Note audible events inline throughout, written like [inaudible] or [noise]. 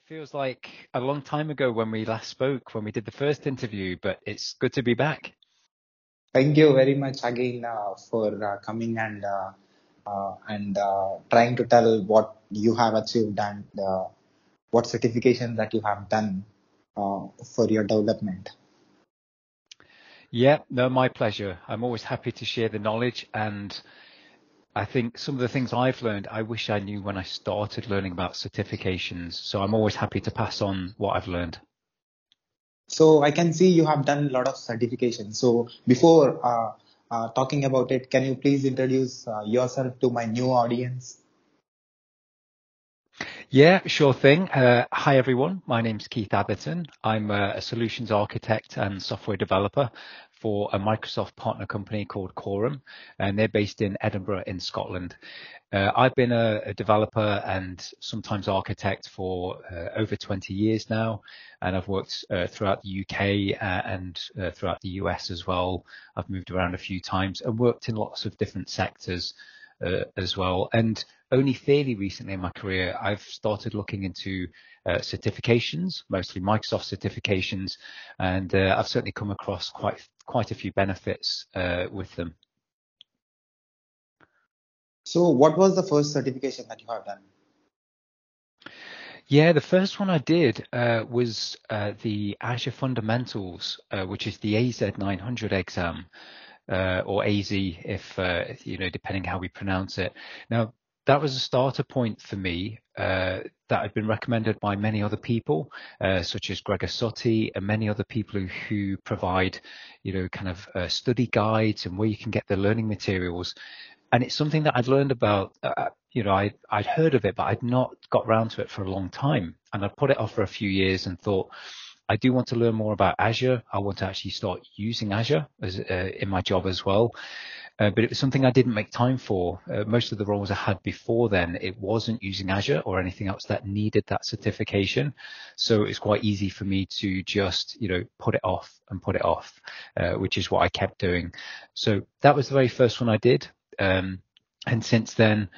It feels like a long time ago when we last spoke, when we did the first interview, but it's good to be back. Thank you very much again uh, for uh, coming and uh, uh and uh, trying to tell what you have achieved and uh, what certification that you have done for your development. Yeah, no, my pleasure. I'm always happy to share the knowledge and I think some of the things I've learned, I wish I knew when I started learning about certifications. So I'm always happy to pass on what I've learned. So I can see you have done a lot of certifications. So before uh, uh, talking about it, can you please introduce uh, yourself to my new audience? Yeah, sure thing. Uh, hi everyone. My name's Keith Atherton. I'm a, a, solutions architect and software developer for a Microsoft partner company called Quorum, and they're based in Edinburgh in Scotland. Uh, I've been a, a, developer and sometimes architect for uh, over 20 years now, and I've worked uh, throughout the UK uh, and uh, throughout the US as well. I've moved around a few times and worked in lots of different sectors uh, as well. And only fairly recently in my career, I've started looking into uh, certifications, mostly Microsoft certifications, and uh, I've certainly come across quite quite a few benefits uh, with them. So, what was the first certification that you have done? Yeah, the first one I did uh, was uh, the Azure Fundamentals, uh, which is the AZ900 exam, uh, or AZ, if uh, you know, depending how we pronounce it. Now, that was a starter point for me uh, that had been recommended by many other people, uh, such as Gregor Suttie and many other people who, who provide, you know, kind of uh, study guides and where you can get the learning materials. And it's something that I'd learned about, uh, you know, I, I'd heard of it, but I'd not got round to it for a long time. And I put it off for a few years and thought, I do want to learn more about Azure. I want to actually start using Azure as, uh, in my job as well. Uh, but it was something I didn't make time for. Uh, most of the roles I had before then, it wasn't using Azure or anything else that needed that certification. So it's quite easy for me to just, you know, put it off and put it off, uh, which is what I kept doing. So that was the very first one I did. Um, and since then,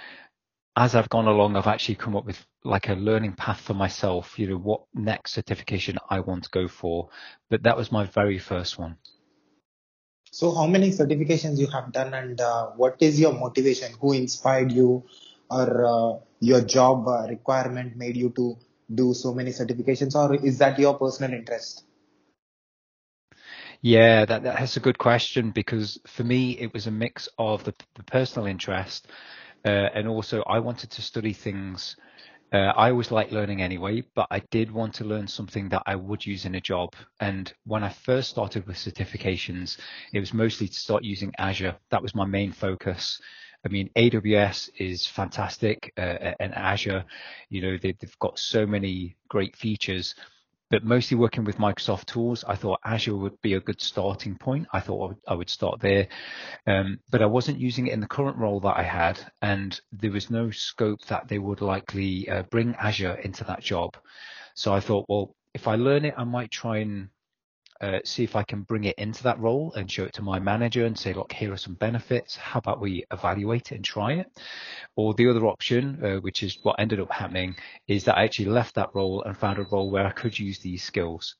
as I've gone along, I've actually come up with like a learning path for myself, you know, what next certification I want to go for. But that was my very first one. So how many certifications you have done and uh, what is your motivation? Who inspired you or uh, your job uh, requirement made you to do so many certifications or is that your personal interest? Yeah, that, that's a good question because for me it was a mix of the, the personal interest uh, and also I wanted to study things uh, I always like learning anyway, but I did want to learn something that I would use in a job. And when I first started with certifications, it was mostly to start using Azure. That was my main focus. I mean, AWS is fantastic, uh, and Azure, you know, they, they've got so many great features but mostly working with Microsoft tools, I thought Azure would be a good starting point. I thought I would, start there, um, but I wasn't using it in the current role that I had, and there was no scope that they would likely uh, bring Azure into that job. So I thought, well, if I learn it, I might try and uh, see if I can bring it into that role and show it to my manager and say, look, here are some benefits. How about we evaluate it and try it? Or the other option, uh, which is what ended up happening, is that I actually left that role and found a role where I could use these skills.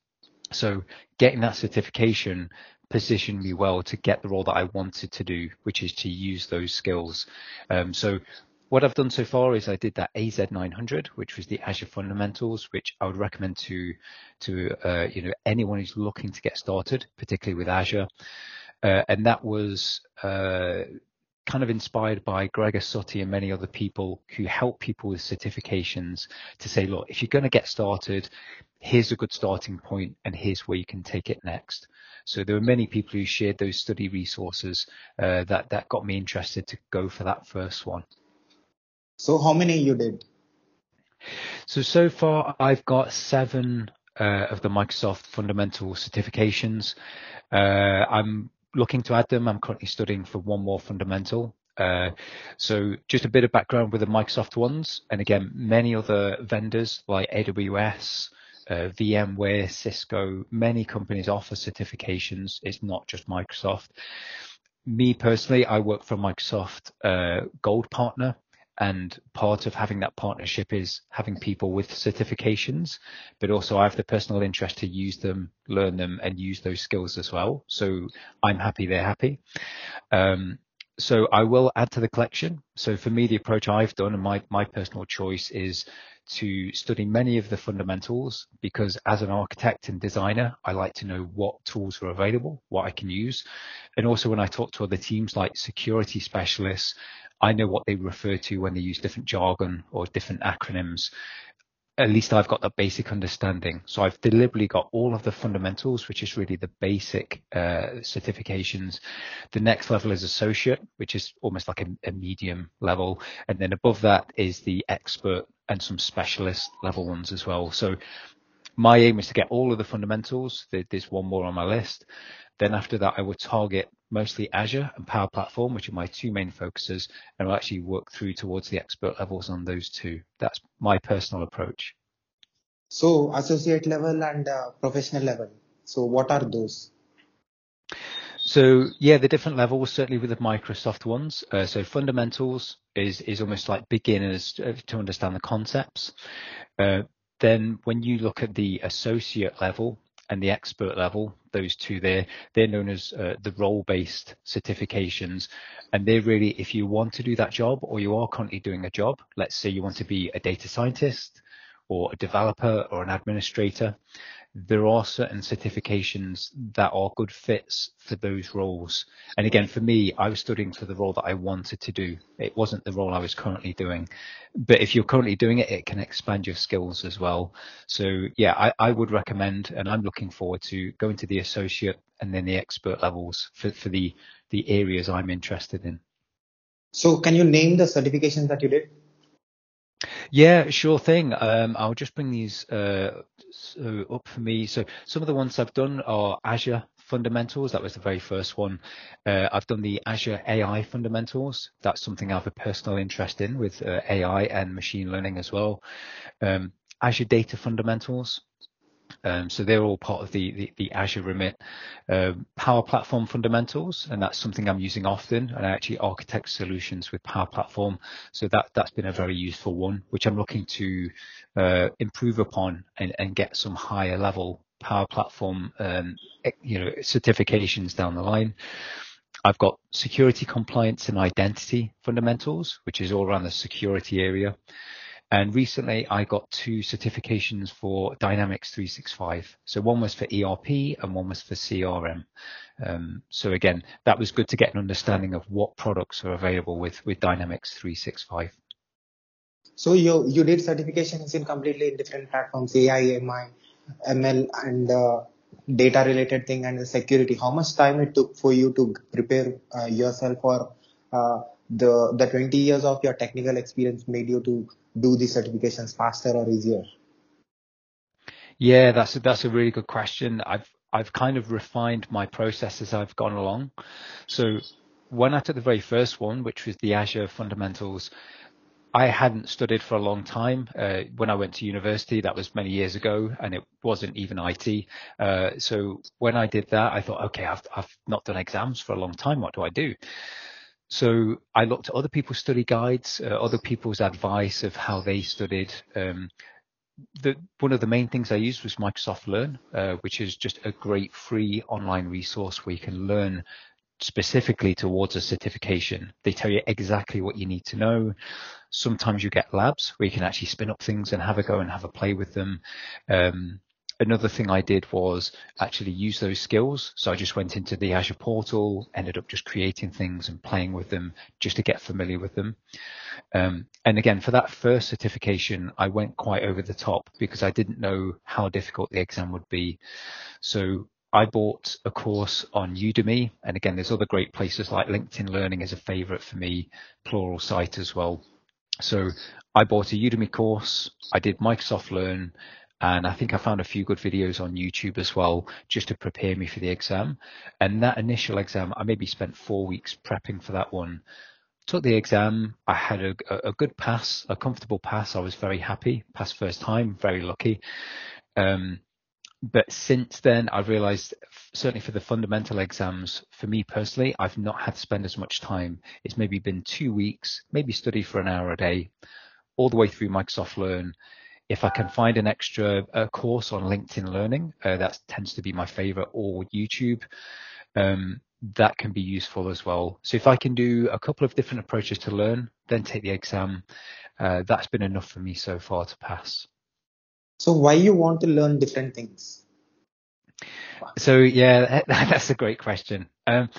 So getting that certification positioned me well to get the role that I wanted to do, which is to use those skills. Um, so what I've done so far is I did that AZ900, which was the Azure Fundamentals, which I would recommend to to uh, you know anyone who's looking to get started, particularly with Azure. Uh, and that was uh, kind of inspired by Gregor Suttie and many other people who help people with certifications to say, look, if you're going to get started, here's a good starting point and here's where you can take it next. So there were many people who shared those study resources uh, that that got me interested to go for that first one. So how many you did? So so far I've got seven uh, of the Microsoft fundamental certifications. Uh, I'm looking to add them. I'm currently studying for one more fundamental. Uh, so just a bit of background with the Microsoft ones, and again, many other vendors like AWS, uh, VMware, Cisco, many companies offer certifications. It's not just Microsoft. Me personally, I work for Microsoft uh, Gold Partner, And part of having that partnership is having people with certifications, but also I have the personal interest to use them, learn them, and use those skills as well. So I'm happy they're happy. Um, so I will add to the collection. So for me, the approach I've done and my, my personal choice is to study many of the fundamentals because as an architect and designer, I like to know what tools are available, what I can use. And also when I talk to other teams like security specialists, I know what they refer to when they use different jargon or different acronyms. At least I've got that basic understanding. So I've deliberately got all of the fundamentals, which is really the basic uh, certifications. The next level is associate, which is almost like a, a medium level. And then above that is the expert and some specialist level ones as well. So my aim is to get all of the fundamentals. There's one more on my list. Then after that, I would target mostly Azure and Power Platform, which are my two main focuses, and I'll actually work through towards the expert levels on those two. That's my personal approach. So associate level and uh, professional level. So what are those? So yeah, the different levels certainly with the Microsoft ones. Uh, so fundamentals is is almost like beginners to understand the concepts. Uh, then when you look at the associate level, and the expert level, those two there, they're known as uh, the role-based certifications. And they're really, if you want to do that job or you are currently doing a job, let's say you want to be a data scientist or a developer or an administrator, there are certain certifications that are good fits for those roles. And again, for me, I was studying for the role that I wanted to do. It wasn't the role I was currently doing. But if you're currently doing it, it can expand your skills as well. So yeah, I, I would recommend, and I'm looking forward to going to the associate and then the expert levels for, for the, the areas I'm interested in. So can you name the certifications that you did? Yeah, sure thing. Um, I'll just bring these uh, so up for me. So some of the ones I've done are Azure fundamentals. That was the very first one. Uh, I've done the Azure AI fundamentals. That's something I have a personal interest in with uh, AI and machine learning as well. Um, Azure data fundamentals. Um, so they're all part of the, the, the Azure remit. Um, Power Platform fundamentals, and that's something I'm using often. And I actually architect solutions with Power Platform. So that, that's been a very useful one, which I'm looking to uh, improve upon and, and get some higher level Power Platform, um, you know, certifications down the line. I've got security compliance and identity fundamentals, which is all around the security area. And recently I got two certifications for Dynamics 365. So one was for ERP and one was for CRM. Um, so again, that was good to get an understanding of what products are available with, with Dynamics 365. So you, you did certifications in completely different platforms, AI, MI, ML and uh, data related thing and the security. How much time it took for you to prepare uh, yourself for uh, the the 20 years of your technical experience made you to do these certifications faster or easier? Yeah, that's a, that's a really good question. I've I've kind of refined my process as I've gone along. So when I took the very first one, which was the Azure fundamentals, I hadn't studied for a long time. Uh, when I went to university, that was many years ago, and it wasn't even IT. Uh, so when I did that, I thought, okay, I've, I've not done exams for a long time. What do I do? So I looked at other people's study guides, uh, other people's advice of how they studied. Um, the, one of the main things I used was Microsoft Learn, uh, which is just a great free online resource where you can learn specifically towards a certification. They tell you exactly what you need to know. Sometimes you get labs where you can actually spin up things and have a go and have a play with them. Um, another thing I did was actually use those skills. So I just went into the Azure portal, ended up just creating things and playing with them just to get familiar with them. Um, and again, for that first certification, I went quite over the top because I didn't know how difficult the exam would be. So I bought a course on Udemy. And again, there's other great places like LinkedIn Learning is a favorite for me, Pluralsight as well. So I bought a Udemy course. I did Microsoft Learn and I think I found a few good videos on YouTube as well, just to prepare me for the exam. And that initial exam, I maybe spent four weeks prepping for that one. Took the exam. I had a, a good pass, a comfortable pass. I was very happy. Passed first time, very lucky. Um, but since then, I've realized, certainly for the fundamental exams, for me personally, I've not had to spend as much time. It's maybe been two weeks, maybe study for an hour a day, all the way through Microsoft Learn. If I can find an extra uh, course on LinkedIn Learning, uh, that tends to be my favorite, or YouTube, um, that can be useful as well. So if I can do a couple of different approaches to learn, then take the exam, uh, that's been enough for me so far to pass. So why you want to learn different things? So yeah, [laughs] that's a great question. Um,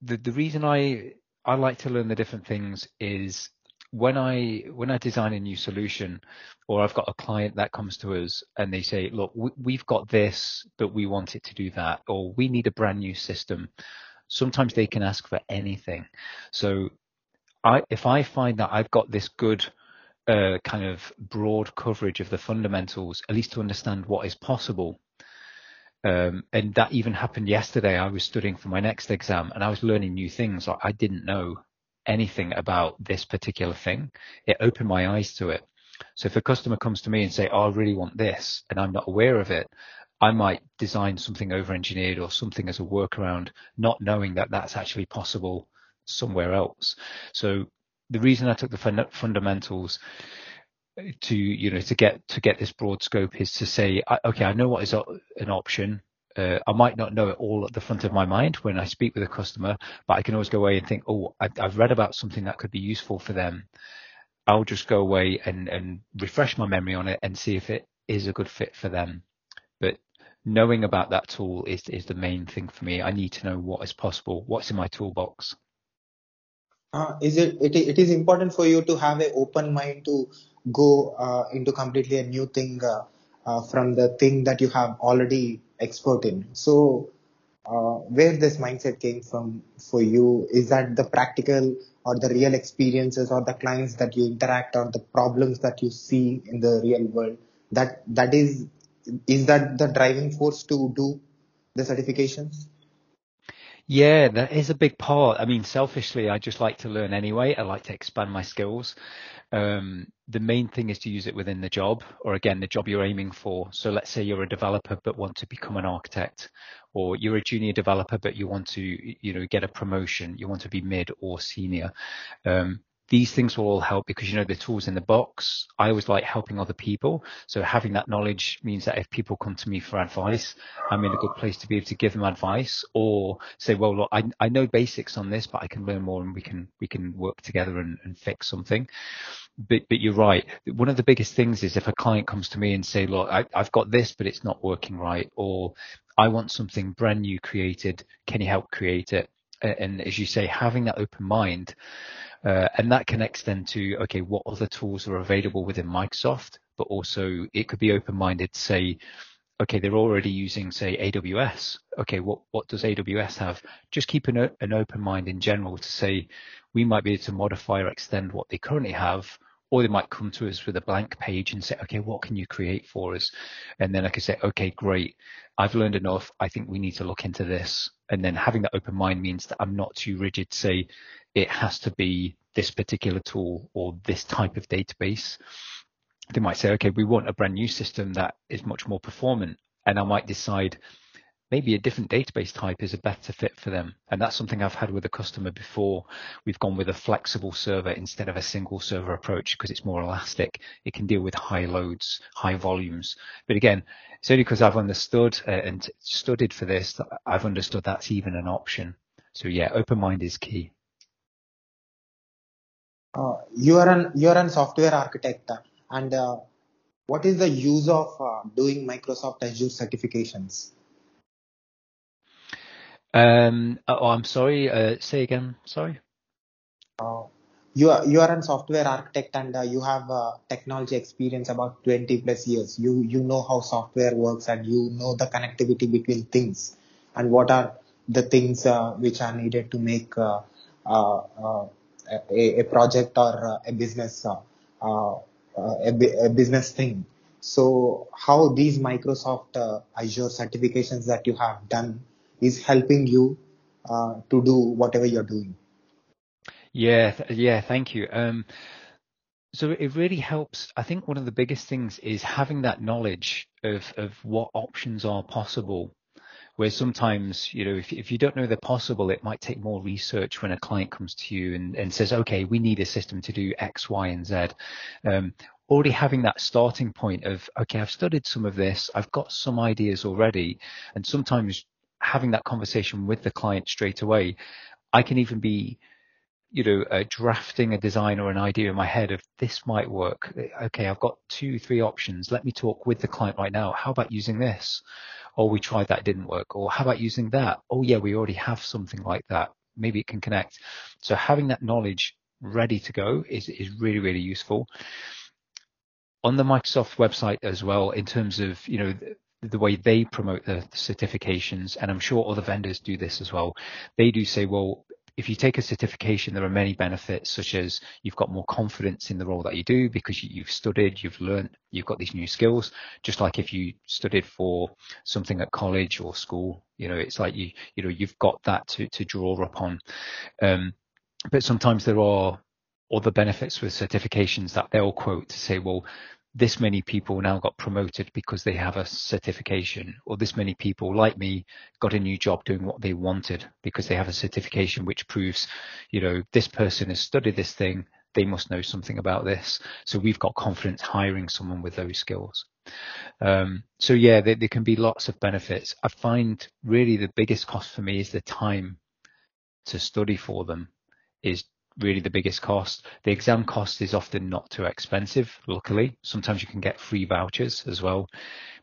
the the reason I I like to learn the different things is when I when I design a new solution, or I've got a client that comes to us and they say, look, we've got this, but we want it to do that, or we need a brand new system. Sometimes they can ask for anything. So I if I find that I've got this good uh, kind of broad coverage of the fundamentals, at least to understand what is possible. Um, and that even happened yesterday. I was studying for my next exam and I was learning new things. I didn't know anything about this particular thing. It opened my eyes to it. So if a customer comes to me and say, "Oh, I really want this," and I'm not aware of it, I might design something over-engineered or something as a workaround, not knowing that that's actually possible somewhere else. So the reason I took the fund- fundamentals to you know to get to get this broad scope is to say okay I know what is an option uh, I might not know it all at the front of my mind when I speak with a customer but I can always go away and think oh I, I've read about something that could be useful for them. I'll just go away and and refresh my memory on it and see if it is a good fit for them. But knowing about that tool is is the main thing for me. I need to know what is possible what's in my toolbox. Uh, is it, it it is important for you to have an open mind to go uh, into completely a new thing uh, uh, from the thing that you have already expert in so uh, where this mindset came from for you is that the practical or the real experiences or the clients that you interact or the problems that you see in the real world that that is is that the driving force to do the certifications yeah, that is a big part. I mean, selfishly, I just like to learn anyway. I like to expand my skills. Um, the main thing is to use it within the job, or again, the job you're aiming for. So let's say you're a developer but want to become an architect, or you're a junior developer but you want to, you know, get a promotion. You want to be mid or senior. Um, these things will all help because you know the tools in the box. I always like helping other people. So having that knowledge means that if people come to me for advice, I'm in a good place to be able to give them advice or say, well, look, I, I know basics on this, but I can learn more and we can, we can work together and, and fix something. But, but you're right. One of the biggest things is if a client comes to me and say, look, I, I've got this, but it's not working right. Or I want something brand new created. Can you help create it? And as you say, having that open mind, uh, and that connects then to, okay, what other tools are available within Microsoft, but also it could be open-minded to say, okay, they're already using, say, AWS. Okay, what, what does AWS have? Just keep an, an open mind in general to say, we might be able to modify or extend what they currently have, or they might come to us with a blank page and say, okay, what can you create for us? And then I can say, okay, great. I've learned enough. I think we need to look into this. And then having that open mind means that I'm not too rigid say, it has to be this particular tool or this type of database. They might say, okay, we want a brand new system that is much more performant. And I might decide maybe a different database type is a better fit for them. And that's something I've had with a customer before. We've gone with a flexible server instead of a single server approach because it's more elastic. It can deal with high loads, high volumes. But again, it's only because I've understood uh, and studied for this that I've understood that's even an option. So yeah, open mind is key. Uh, you are an you are an software architect and uh, what is the use of uh, doing Microsoft Azure certifications? Um, oh, I'm sorry. Uh, say again. Sorry. Uh, you are you are a software architect and uh, you have technology experience about 20 plus years. You you know how software works and you know the connectivity between things and what are the things which are needed to make a, a project or a business uh, uh, a, a, business thing. So how these Microsoft uh, Azure certifications that you have done is helping you to do whatever you're doing. Yeah, yeah, thank you. Um, so it really helps. I think one of the biggest things is having that knowledge of of what options are possible. Where sometimes, you know, if if you don't know they're possible, it might take more research when a client comes to you and, and says, okay, we need a system to do X, Y, and Z. Um, already having that starting point of, okay, I've studied some of this, I've got some ideas already, and sometimes having that conversation with the client straight away, I can even be you know, uh, drafting a design or an idea in my head of this might work. Okay, I've got two, three options. Let me talk with the client right now. How about using this? Or we tried that, didn't work. Or how about using that? Oh yeah, we already have something like that. Maybe it can connect. So having that knowledge ready to go is, is really, really useful. On the Microsoft website as well, in terms of, you know, the, way they promote the certifications, and I'm sure other vendors do this as well. They do say, well, if you take a certification, there are many benefits, such as you've got more confidence in the role that you do because you've studied, you've learned, you've got these new skills. Just like if you studied for something at college or school, you know, it's like you, you know, you've got that to, to draw upon. Um, but sometimes there are other benefits with certifications that they'll quote to say, well, this many people now got promoted because they have a certification or this many people like me got a new job doing what they wanted because they have a certification which proves you know this person has studied this thing they must know something about this. So we've got confidence hiring someone with those skills. Um, so yeah there, there can be lots of benefits. I find really the biggest cost for me is the time to study for them is really the biggest cost. The exam cost is often not too expensive, luckily. Sometimes you can get free vouchers as well.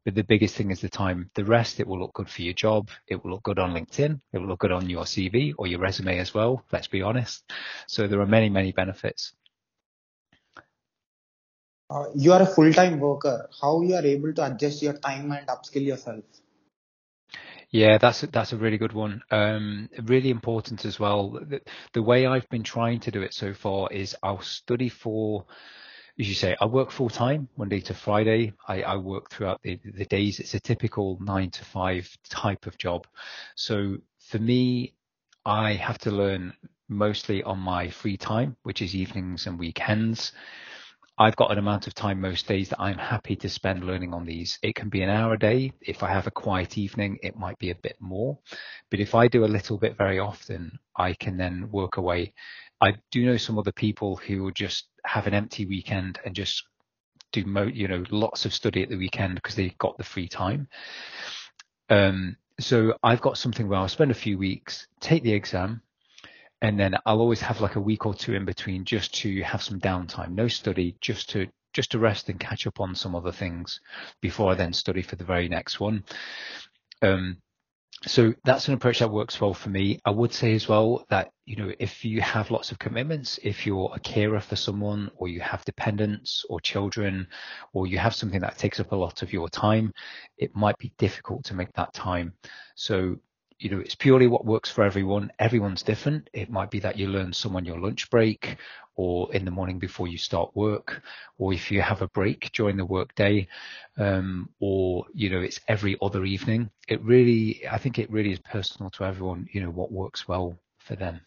But the biggest thing is the time. The rest, it will look good for your job. It will look good on LinkedIn. It will look good on your CV or your resume as well. Let's be honest. So there are many, many benefits. Uh, you are a full-time worker. How you are able to adjust your time and upskill yourself? Yeah, that's that's a really good one. Um, really important as well. The, the way I've been trying to do it so far is I'll study for, as you say, I work full time Monday to Friday. I, I work throughout the, the days. It's a typical nine to five type of job. So for me, I have to learn mostly on my free time, which is evenings and weekends. I've got an amount of time most days that I'm happy to spend learning on these. It can be an hour a day. If I have a quiet evening, it might be a bit more. But if I do a little bit very often, I can then work away. I do know some other people who will just have an empty weekend and just do mo- you know lots of study at the weekend because they've got the free time. Um, so I've got something where I'll spend a few weeks, take the exam, and then I'll always have like a week or two in between just to have some downtime, no study, just to just to rest and catch up on some other things before I then study for the very next one. Um, so that's an approach that works well for me. I would say as well that, you know, if you have lots of commitments, if you're a carer for someone or you have dependents or children, or you have something that takes up a lot of your time, it might be difficult to make that time. So you know, it's purely what works for everyone. Everyone's different. It might be that you learn some on your lunch break or in the morning before you start work, or if you have a break during the workday, um, or, you know, it's every other evening. It really, I think it really is personal to everyone, you know, what works well for them.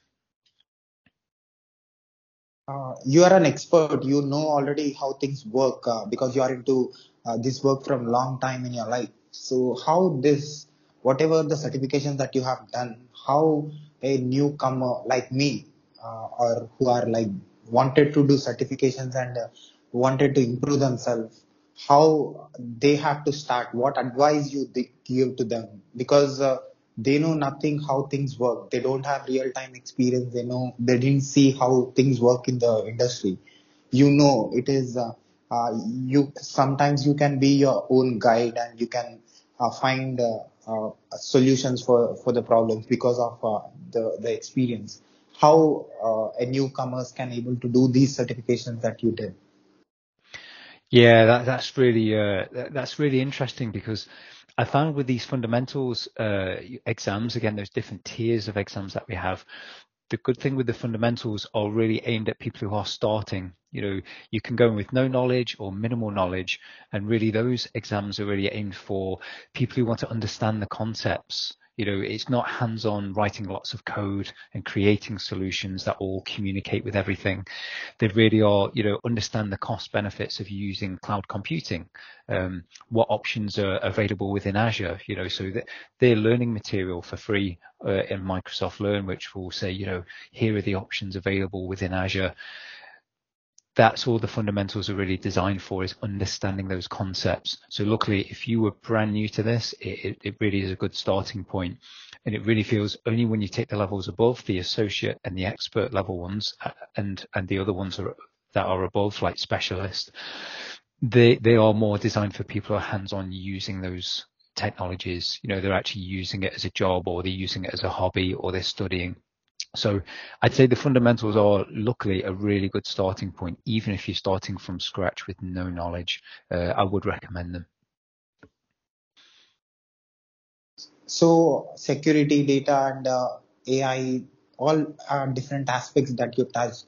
Uh, you are an expert. You know already how things work uh, because you are into uh, this work from a long time in your life. So how this whatever the certifications that you have done, how a newcomer like me uh, or who are like wanted to do certifications and uh, wanted to improve themselves, how they have to start, what advice you give to them because uh, they know nothing how things work. They don't have real time experience. They know they didn't see how things work in the industry. You know, it is uh, uh, you sometimes you can be your own guide and you can uh, find solutions for, for the problems because of the, the experience. How a newcomers can able to do these certifications that you did. Yeah, that, that's really uh, that's really interesting because I found with these fundamentals uh, exams, again, there's different tiers of exams that we have the good thing with the fundamentals are really aimed at people who are starting. You know, you can go in with no knowledge or minimal knowledge, and really those exams are really aimed for people who want to understand the concepts. You know, it's not hands-on writing lots of code and creating solutions that all communicate with everything. They really are, you know, understand the cost benefits of using cloud computing, um, what options are available within Azure, you know, so that they're learning material for free uh, in Microsoft Learn, which will say, you know, here are the options available within Azure that's all the fundamentals are really designed for is understanding those concepts. So luckily, if you were brand new to this, it, it really is a good starting point. And it really feels only when you take the levels above the associate and the expert level ones uh, and, and the other ones are, that are above like specialist, they, they are more designed for people who are hands on using those technologies. You know, they're actually using it as a job or they're using it as a hobby or they're studying so I'd say the fundamentals are luckily a really good starting point, even if you're starting from scratch with no knowledge. Uh, I would recommend them. So security, data, and uh, AI, all are different aspects that you touch.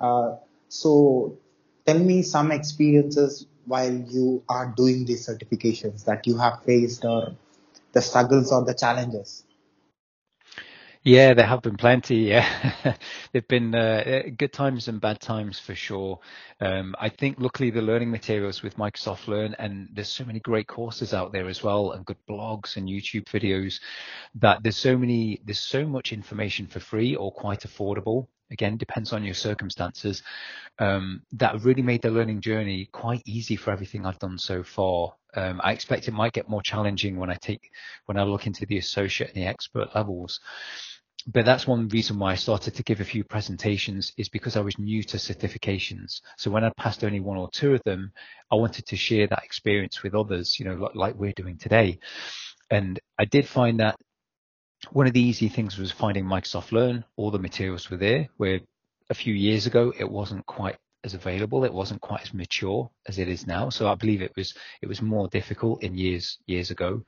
Uh, so tell me some experiences while you are doing these certifications that you have faced or the struggles or the challenges. Yeah, there have been plenty. Yeah, [laughs] there've been uh, good times and bad times for sure. Um, I think luckily the learning materials with Microsoft Learn and there's so many great courses out there as well and good blogs and YouTube videos that there's so many there's so much information for free or quite affordable. Again, depends on your circumstances. Um, that really made the learning journey quite easy for everything I've done so far. Um, I expect it might get more challenging when I take when I look into the associate and the expert levels but that's one reason why I started to give a few presentations is because I was new to certifications. So when I passed only one or two of them, I wanted to share that experience with others, you know, like we're doing today. And I did find that one of the easy things was finding Microsoft Learn. All the materials were there, where a few years ago it wasn't quite as available. It wasn't quite as mature as it is now. So I believe it was it was more difficult in years years ago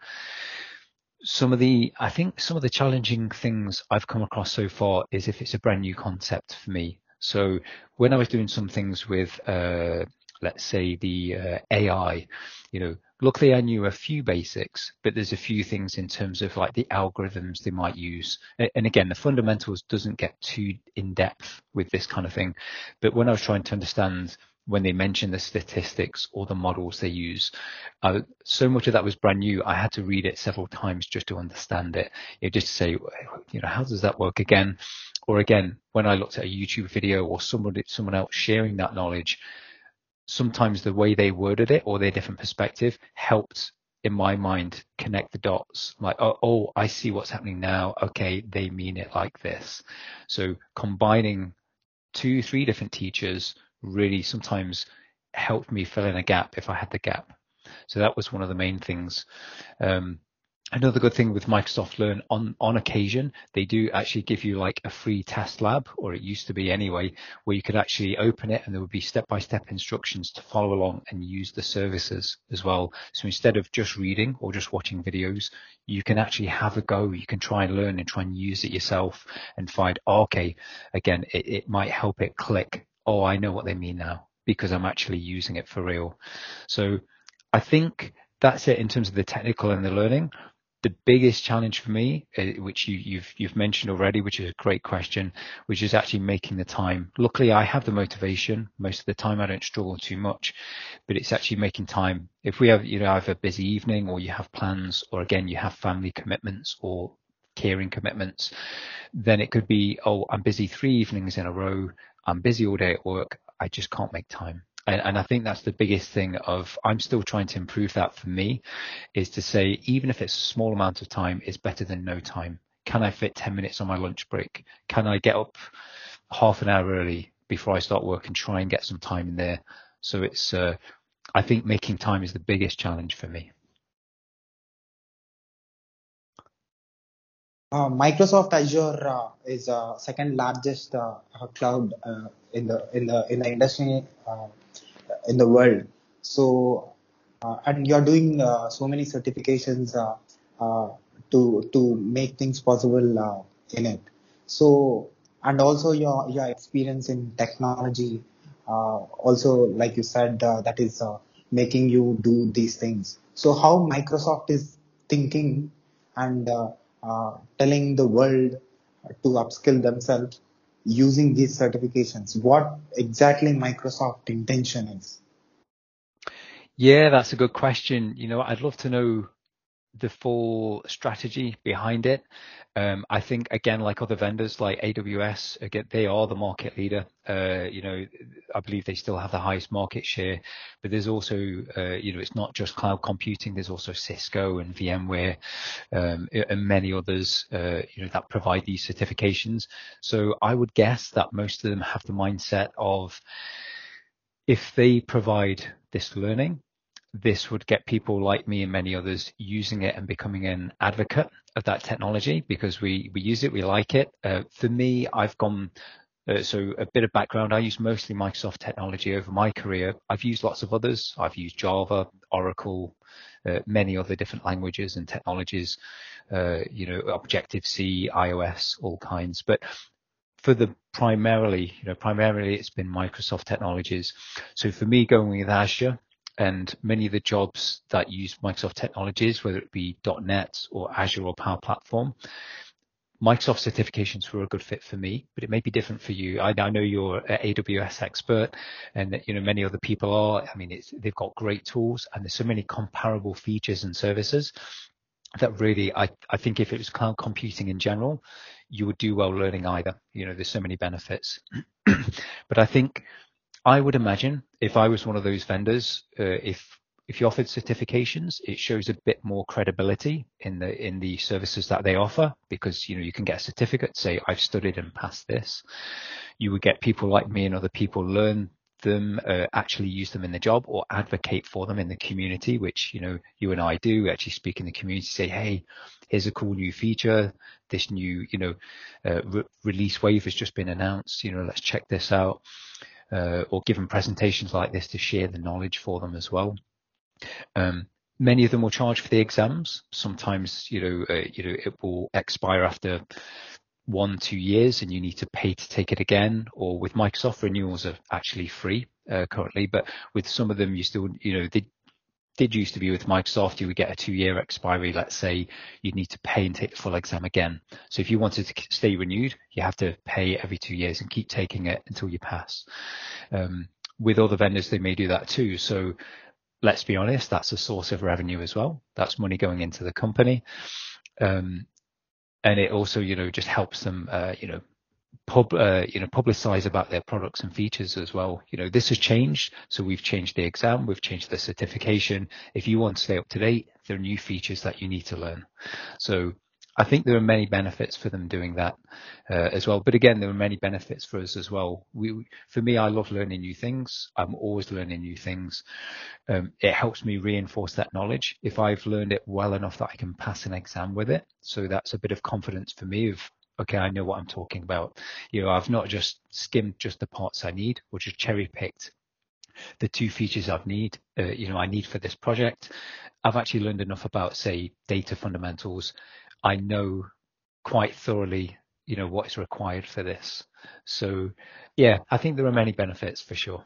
some of the I think some of the challenging things I've come across so far is if it's a brand new concept for me. So when I was doing some things with uh, let's say the uh, AI, you know, luckily I knew a few basics, but there's a few things in terms of like the algorithms they might use. And again, the fundamentals doesn't get too in depth with this kind of thing. But when I was trying to understand when they mention the statistics or the models they use. Uh, so much of that was brand new. I had to read it several times just to understand it. just to say, you know, how does that work again? Or again, when I looked at a YouTube video or somebody, someone else sharing that knowledge, sometimes the way they worded it or their different perspective helped in my mind connect the dots like oh, oh i see what's happening now okay they mean it like this so combining two three different teachers really sometimes helped me fill in a gap if I had the gap. So that was one of the main things. Um, another good thing with Microsoft Learn on, on occasion, they do actually give you like a free test lab, or it used to be anyway, where you could actually open it and there would be step by step instructions to follow along and use the services as well. So instead of just reading or just watching videos, you can actually have a go. You can try and learn and try and use it yourself and find, oh, okay, again, it, it might help it click oh, I know what they mean now because I'm actually using it for real. So I think that's it in terms of the technical and the learning. The biggest challenge for me, uh, which you, you've you've mentioned already, which is a great question, which is actually making the time. Luckily, I have the motivation. Most of the time, I don't struggle too much, but it's actually making time. If we have, you know, have a busy evening, or you have plans, or again, you have family commitments or caring commitments, then it could be, oh, I'm busy three evenings in a row. I'm busy all day at work. I just can't make time. And, and, I think that's the biggest thing of I'm still trying to improve that for me is to say, even if it's a small amount of time, it's better than no time. Can I fit 10 minutes on my lunch break? Can I get up half an hour early before I start work and try and get some time in there? So it's, uh, I think making time is the biggest challenge for me. Uh, Microsoft Azure uh, is uh, second largest uh, cloud uh, in the in the in the industry uh, in the world. So, and you're doing so many certifications to to make things possible in it. So, and also your your experience in technology, also like you said, that is making you do these things. So, how Microsoft is thinking and uh, telling the world to upskill themselves using these certifications? What exactly Microsoft intention is? Yeah, that's a good question. You know, I'd love to know the full strategy behind it. Um, I think again, like other vendors like AWS, again, they are the market leader. Uh, you know, I believe they still have the highest market share, but there's also, uh, you know, it's not just cloud computing. There's also Cisco and VMware, um, and many others, uh, you know, that provide these certifications. So I would guess that most of them have the mindset of if they provide this learning, this would get people like me and many others using it and becoming an advocate of that technology because we, we use it, we like it. Uh, for me, I've gone, uh, so a bit of background, I use mostly Microsoft technology over my career. I've used lots of others. I've used Java, Oracle, uh, many other different languages and technologies, uh, you know, Objective-C, iOS, all kinds. But for the primarily, you know, primarily it's been Microsoft technologies. So for me, going with Azure, and many of the jobs that use Microsoft technologies, whether it be .NET or Azure or Power Platform, Microsoft certifications were a good fit for me, but it may be different for you. I, I know you're an AWS expert, and you know many other people are. I mean, they've got great tools, and there's so many comparable features and services that really, I, I think if it was cloud computing in general, you would do well learning either. You know, there's so many benefits, [clears throat] but I think I would imagine if I was one of those vendors, uh, if if you offered certifications, it shows a bit more credibility in the in the services that they offer because you know you can get a certificate, say I've studied and passed this. You would get people like me and other people learn them, uh, actually use them in the job or advocate for them in the community, which you know you and I do. We Actually speak in the community, say, hey, here's a cool new feature. This new you know uh, re- release wave has just been announced. You know, let's check this out uh, or given presentations like this to share the knowledge for them as well. Um, many of them will charge for the exams. Sometimes, you know, uh, you know, it will expire after one, two years and you need to pay to take it again. Or with Microsoft renewals are actually free uh, currently, but with some of them, you still, you know, they did used to be with Microsoft, you would get a two-year expiry. Let's say you'd need to pay and take the full exam again. So if you wanted to stay renewed, you have to pay every two years and keep taking it until you pass. Um, with other vendors, they may do that too. So let's be honest, that's a source of revenue as well. That's money going into the company. Um, and it also, you know, just helps them, uh, you know, pub, uh, you know, publicize about their products and features as well. You know, this has changed. So we've changed the exam, we've changed the certification. If you want to stay up to date, there are new features that you need to learn. So I think there are many benefits for them doing that uh, as well. But again, there are many benefits for us as well. We, for me, I love learning new things. I'm always learning new things. Um, it helps me reinforce that knowledge. If I've learned it well enough that I can pass an exam with it, so that's a bit of confidence for me of okay, I know what I'm talking about. You know, I've not just skimmed just the parts I need or just cherry picked the two features I need, uh, you know, I need for this project. I've actually learned enough about, say, data fundamentals. I know quite thoroughly, you know, what is required for this. So, yeah, I think there are many benefits for sure.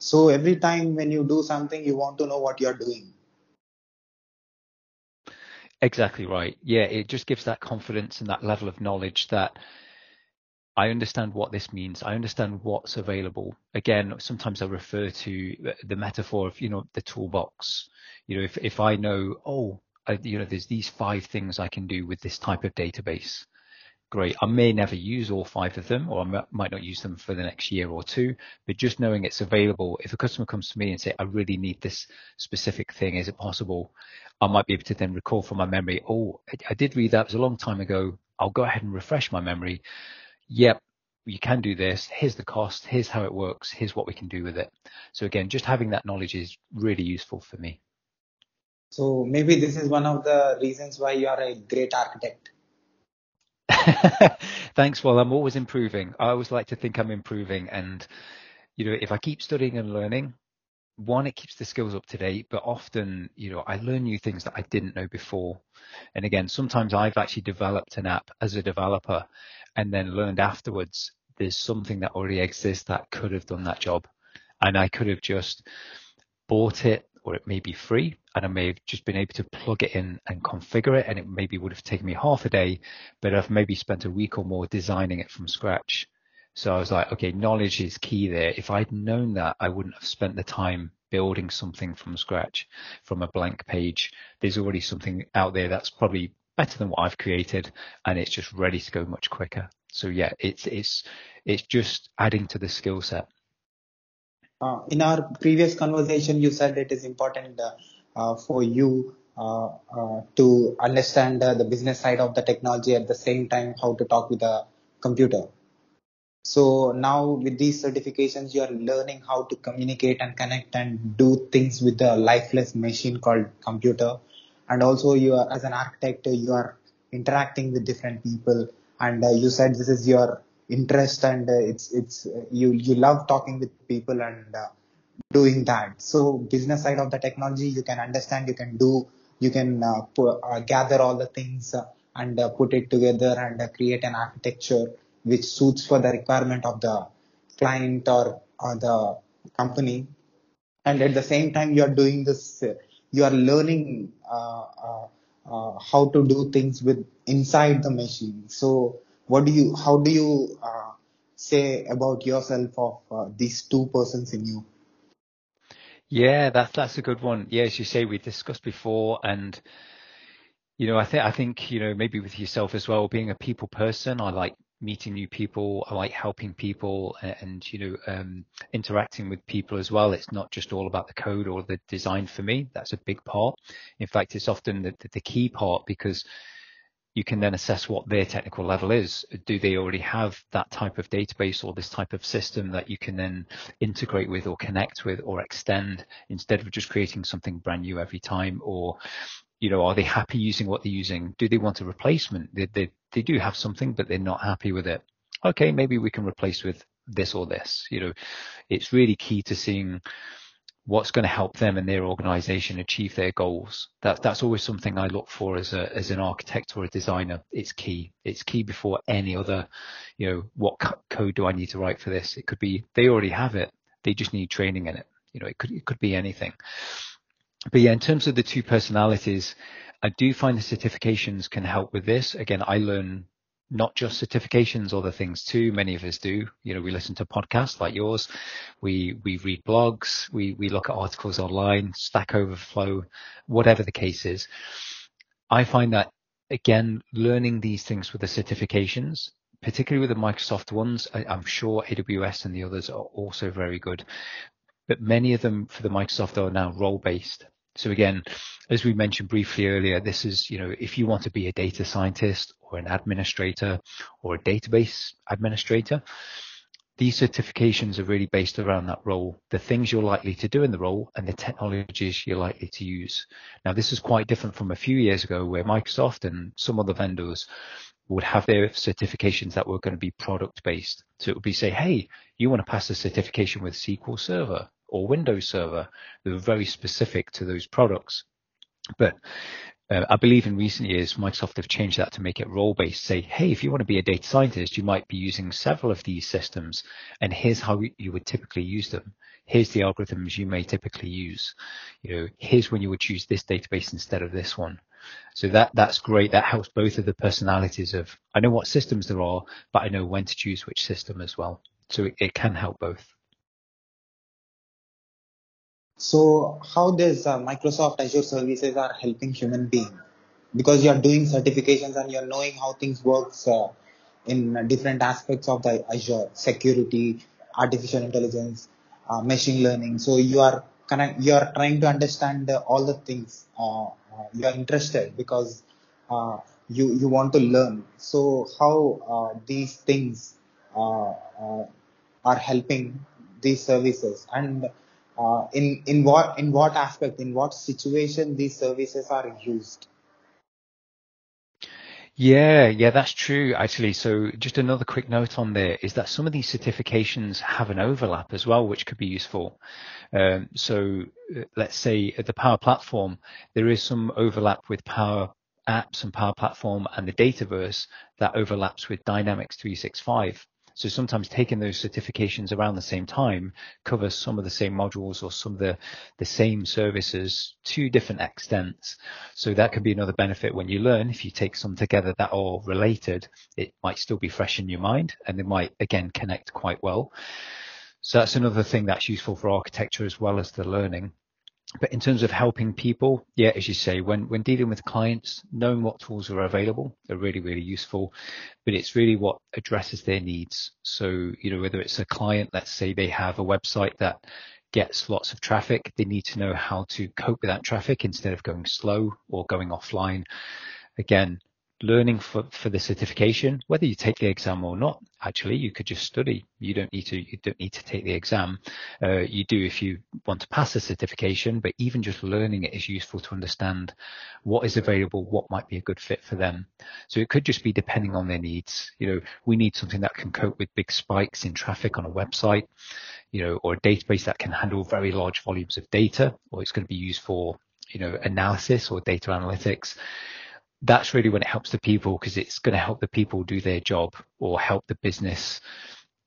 So every time when you do something, you want to know what you're doing. Exactly right. Yeah, it just gives that confidence and that level of knowledge that I understand what this means. I understand what's available. Again, sometimes I refer to the metaphor of, you know, the toolbox. You know, if, if I know, oh, I, you know, there's these five things I can do with this type of database. Great. I may never use all five of them, or I might not use them for the next year or two, but just knowing it's available. If a customer comes to me and say, I really need this specific thing, is it possible? I might be able to then recall from my memory, oh, I did read that. It was a long time ago. I'll go ahead and refresh my memory. Yep, you can do this. Here's the cost. Here's how it works. Here's what we can do with it. So again, just having that knowledge is really useful for me. So maybe this is one of the reasons why you are a great architect. [laughs] Thanks. Well, I'm always improving. I always like to think I'm improving. And, you know, if I keep studying and learning, one, it keeps the skills up to date, but often, you know, I learn new things that I didn't know before. And again, sometimes I've actually developed an app as a developer and then learned afterwards there's something that already exists that could have done that job. And I could have just bought it or it may be free and I may have just been able to plug it in and configure it and it maybe would have taken me half a day, but I've maybe spent a week or more designing it from scratch. So I was like, okay, knowledge is key there. If I'd known that, I wouldn't have spent the time building something from scratch from a blank page. There's already something out there that's probably better than what I've created and it's just ready to go much quicker. So yeah, it's, it's, it's just adding to the skill set. Uh, in our previous conversation, you said it is important uh, uh, for you uh, uh, to understand the business side of the technology at the same time how to talk with a computer. So now with these certifications, you are learning how to communicate and connect and do things with the lifeless machine called computer. And also you are, as an architect, you are interacting with different people. And uh, you said this is your interest and uh, it's, it's, uh, you, you love talking with people and uh, doing that. So business side of the technology, you can understand, you can do, you can uh, put, uh, gather all the things and put it together and create an architecture which suits for the requirement of the client or, or the company. And at the same time, you are doing this, you are learning uh, uh, uh, how to do things with inside the machine. So what do you, how do you uh, say about yourself of uh, these two persons in you? Yeah, that's that's a good one. Yeah, as you say, we discussed before, and you know, I think I think you know maybe with yourself as well, being a people person, I like meeting new people. I like helping people and, and you know, um, interacting with people as well. It's not just all about the code or the design for me. That's a big part. In fact, it's often the, the key part because you can then assess what their technical level is. Do they already have that type of database or this type of system that you can then integrate with or connect with or extend instead of just creating something brand new every time or you know, are they happy using what they're using? Do they want a replacement? They, they, they do have something, but they're not happy with it. Okay, maybe we can replace with this or this. You know, it's really key to seeing what's going to help them and their organization achieve their goals. That, that's always something I look for as a, as an architect or a designer. It's key. It's key before any other, you know, what co- code do I need to write for this? It could be, they already have it. They just need training in it. You know, it could, it could be anything but yeah, in terms of the two personalities, I do find the certifications can help with this. Again, I learn not just certifications, other things too. Many of us do. You know, we listen to podcasts like yours. We, we read blogs. We, we look at articles online, Stack Overflow, whatever the case is. I find that again, learning these things with the certifications, particularly with the Microsoft ones, I, I'm sure AWS and the others are also very good but many of them for the Microsoft are now role based. So again, as we mentioned briefly earlier, this is, you know, if you want to be a data scientist or an administrator or a database administrator, these certifications are really based around that role, the things you're likely to do in the role and the technologies you're likely to use. Now, this is quite different from a few years ago where Microsoft and some other vendors would have their certifications that were going to be product based. So it would be say, hey, you want to pass a certification with SQL Server or Windows Server. They were very specific to those products. But uh, I believe in recent years, Microsoft have changed that to make it role based. Say, hey, if you want to be a data scientist, you might be using several of these systems, and here's how you would typically use them. Here's the algorithms you may typically use. You know, here's when you would choose this database instead of this one. So that that's great. That helps both of the personalities of I know what systems there are, but I know when to choose which system as well. So it, it can help both. So how does uh, Microsoft Azure services are helping human being? Because you are doing certifications and you're knowing how things works uh, in different aspects of the Azure security, artificial intelligence, uh, machine learning. So you are connect, you are trying to understand uh, all the things. Uh, uh, you are interested because you you want to learn. So how these things are helping these services and uh, in in what in what aspect in what situation these services are used yeah, yeah, that's true actually. So just another quick note on there is that some of these certifications have an overlap as well, which could be useful. Um, so uh, let's say at the Power Platform, there is some overlap with Power Apps and Power Platform and the Dataverse that overlaps with Dynamics 365. So sometimes taking those certifications around the same time covers some of the same modules or some of the, the same services to different extents. So that could be another benefit when you learn. If you take some together that are related, it might still be fresh in your mind and they might again connect quite well. So that's another thing that's useful for architecture as well as the learning. But in terms of helping people, yeah, as you say, when, when dealing with clients, knowing what tools are available are really, really useful, but it's really what addresses their needs. So, you know, whether it's a client, let's say they have a website that gets lots of traffic, they need to know how to cope with that traffic instead of going slow or going offline. Again, learning for, for the certification, whether you take the exam or not, actually, you could just study. You don't need to, you don't need to take the exam. Uh, you do if you want to pass the certification, but even just learning it is useful to understand what is available, what might be a good fit for them. So it could just be depending on their needs. You know, we need something that can cope with big spikes in traffic on a website, you know, or a database that can handle very large volumes of data, or it's going to be used for, you know, analysis or data analytics that's really when it helps the people because it's going to help the people do their job or help the business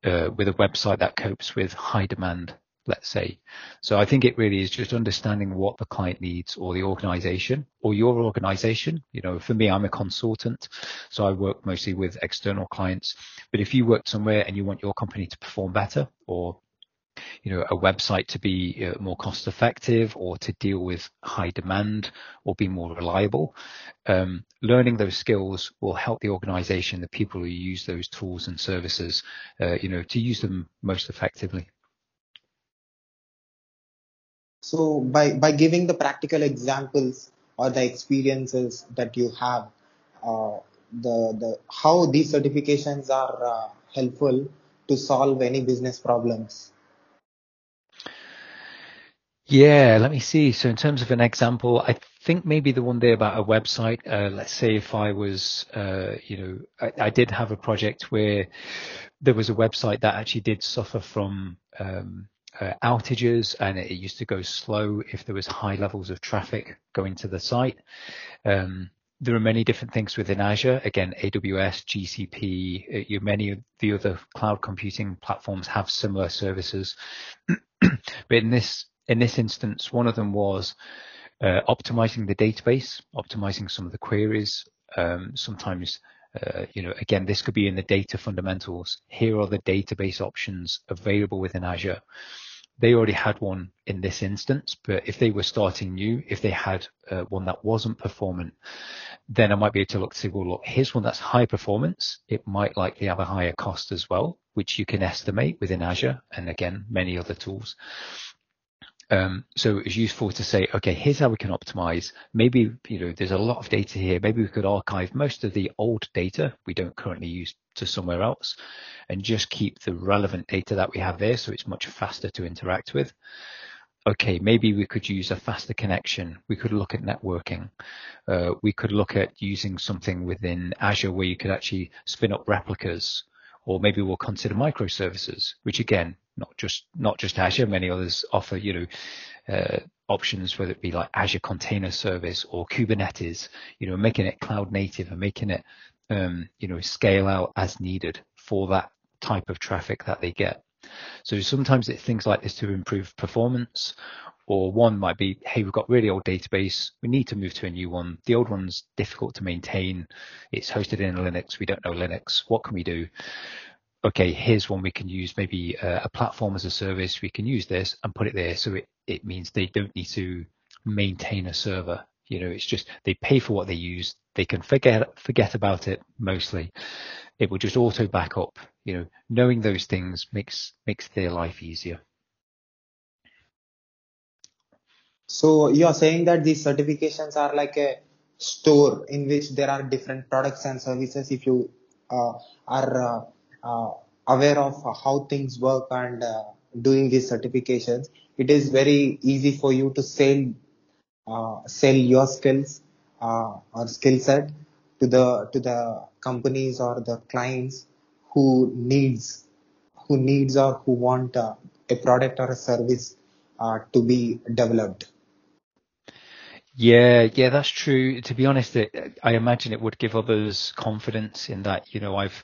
uh, with a website that copes with high demand, let's say. So I think it really is just understanding what the client needs or the organization or your organization. You know, for me, I'm a consultant, so I work mostly with external clients. But if you work somewhere and you want your company to perform better or you know, a website to be uh, more cost effective or to deal with high demand or be more reliable. Um, learning those skills will help the organization, the people who use those tools and services, uh, you know, to use them most effectively. So by, by giving the practical examples or the experiences that you have, uh, the, the, how these certifications are uh, helpful to solve any business problems yeah, let me see. So in terms of an example, I think maybe the one there about a website, uh, let's say if I was, uh, you know, I, I, did have a project where there was a website that actually did suffer from um, uh, outages and it, used to go slow if there was high levels of traffic going to the site. Um, there are many different things within Azure. Again, AWS, GCP, uh, you, many of the other cloud computing platforms have similar services. [clears throat] but in this in this instance, one of them was uh, optimizing the database, optimizing some of the queries. Um, sometimes, uh, you know, again, this could be in the data fundamentals. Here are the database options available within Azure. They already had one in this instance, but if they were starting new, if they had uh, one that wasn't performant, then I might be able to look to say, well, look, here's one that's high performance. It might likely have a higher cost as well, which you can estimate within Azure and again, many other tools. Um, so it's useful to say, okay, here's how we can optimize. Maybe, you know, there's a lot of data here. Maybe we could archive most of the old data we don't currently use to somewhere else and just keep the relevant data that we have there. So it's much faster to interact with. Okay, maybe we could use a faster connection. We could look at networking. Uh, we could look at using something within Azure where you could actually spin up replicas or maybe we'll consider microservices, which again, not just not just Azure, many others offer, you know, uh, options, whether it be like Azure Container Service or Kubernetes, you know, making it cloud native and making it, um, you know, scale out as needed for that type of traffic that they get. So sometimes it's things like this to improve performance, or one might be, hey, we've got really old database. We need to move to a new one. The old one's difficult to maintain. It's hosted in Linux. We don't know Linux. What can we do? Okay, here's one we can use, maybe a, a platform as a service. We can use this and put it there. So it, it means they don't need to maintain a server. You know, it's just they pay for what they use. They can forget forget about it mostly. It will just auto back up. You know, knowing those things makes makes their life easier. So you are saying that these certifications are like a store in which there are different products and services. If you uh, are uh, uh, aware of how things work and uh, doing these certifications, it is very easy for you to sell uh, sell your skills uh, or skill set to the to the companies or the clients who needs who needs or who want a product or a service to be developed. Yeah, yeah, that's true. To be honest, it, I imagine it would give others confidence in that, you know, I've,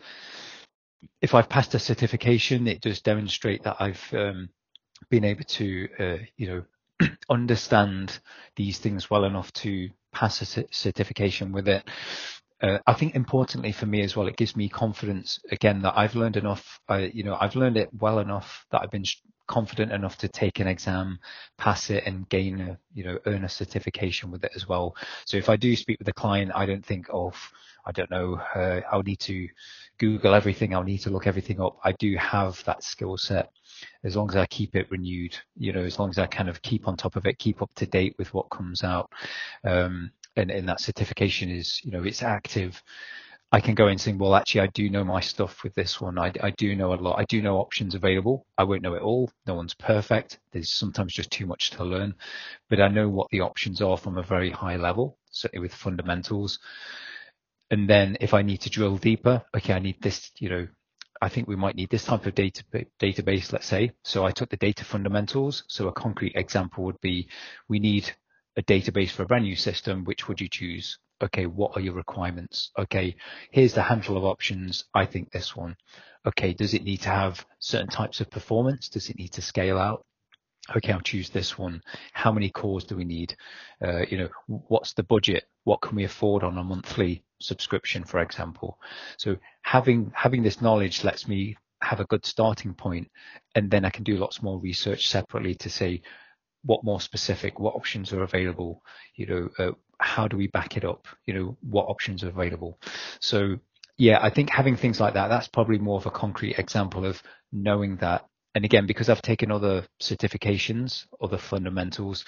if I've passed a certification, it does demonstrate that I've um, been able to, uh, you know, [clears throat] understand these things well enough to pass a certification with it. Uh, I think importantly for me as well, it gives me confidence again that I've learned enough. I, you know, I've learned it well enough that I've been confident enough to take an exam, pass it, and gain a, you know, earn a certification with it as well. So if I do speak with a client, I don't think of, I don't know, uh, I'll need to Google everything. I'll need to look everything up. I do have that skill set as long as I keep it renewed, you know, as long as I kind of keep on top of it, keep up to date with what comes out. Um, and, and that certification is, you know, it's active. I can go and say, well, actually, I do know my stuff with this one. I, I do know a lot. I do know options available. I won't know it all. No one's perfect. There's sometimes just too much to learn, but I know what the options are from a very high level, certainly with fundamentals. And then if I need to drill deeper, okay, I need this, you know, I think we might need this type of data database, let's say. So I took the data fundamentals. So a concrete example would be we need a database for a brand new system. Which would you choose? Okay, what are your requirements? Okay, here's the handful of options. I think this one. Okay, does it need to have certain types of performance? Does it need to scale out? okay, I'll choose this one. How many cores do we need? Uh, you know, what's the budget? What can we afford on a monthly subscription, for example? So having having this knowledge lets me have a good starting point, and then I can do lots more research separately to say what more specific, what options are available. You know, uh, how do we back it up? You know, what options are available? So yeah, I think having things like that, that's probably more of a concrete example of knowing that and again, because I've taken other certifications, other fundamentals,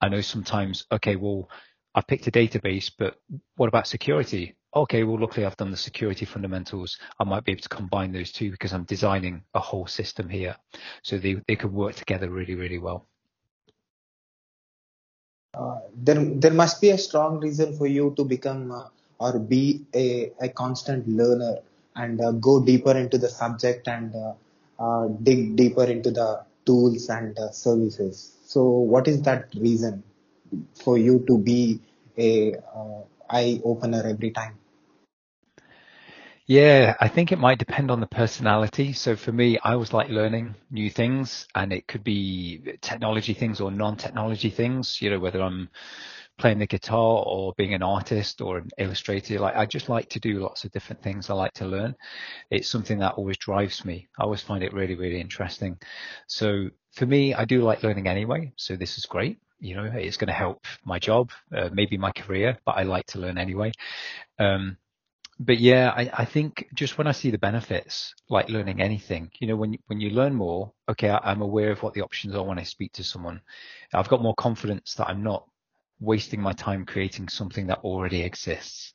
I know sometimes, okay, well, I picked a database, but what about security? Okay, well, luckily I've done the security fundamentals. I might be able to combine those two because I'm designing a whole system here. So they, they could work together really, really well. Uh, there, there must be a strong reason for you to become uh, or be a, a constant learner and uh, go deeper into the subject and uh, uh, dig deeper into the tools and uh, services. So, what is that reason for you to be a eye opener every time? Yeah, I think it might depend on the personality. So for me, I was like learning new things and it could be technology things or non-technology things, you know, whether I'm playing the guitar or being an artist or an illustrator. Like I just like to do lots of different things. I like to learn. It's something that always drives me. I always find it really, really interesting. So for me, I do like learning anyway. So this is great. You know, it's going to help my job, uh, maybe my career, but I like to learn anyway. Um, but yeah, I, I think just when I see the benefits, like learning anything, you know, when when you learn more, okay, I, I'm aware of what the options are when I speak to someone. I've got more confidence that I'm not wasting my time creating something that already exists.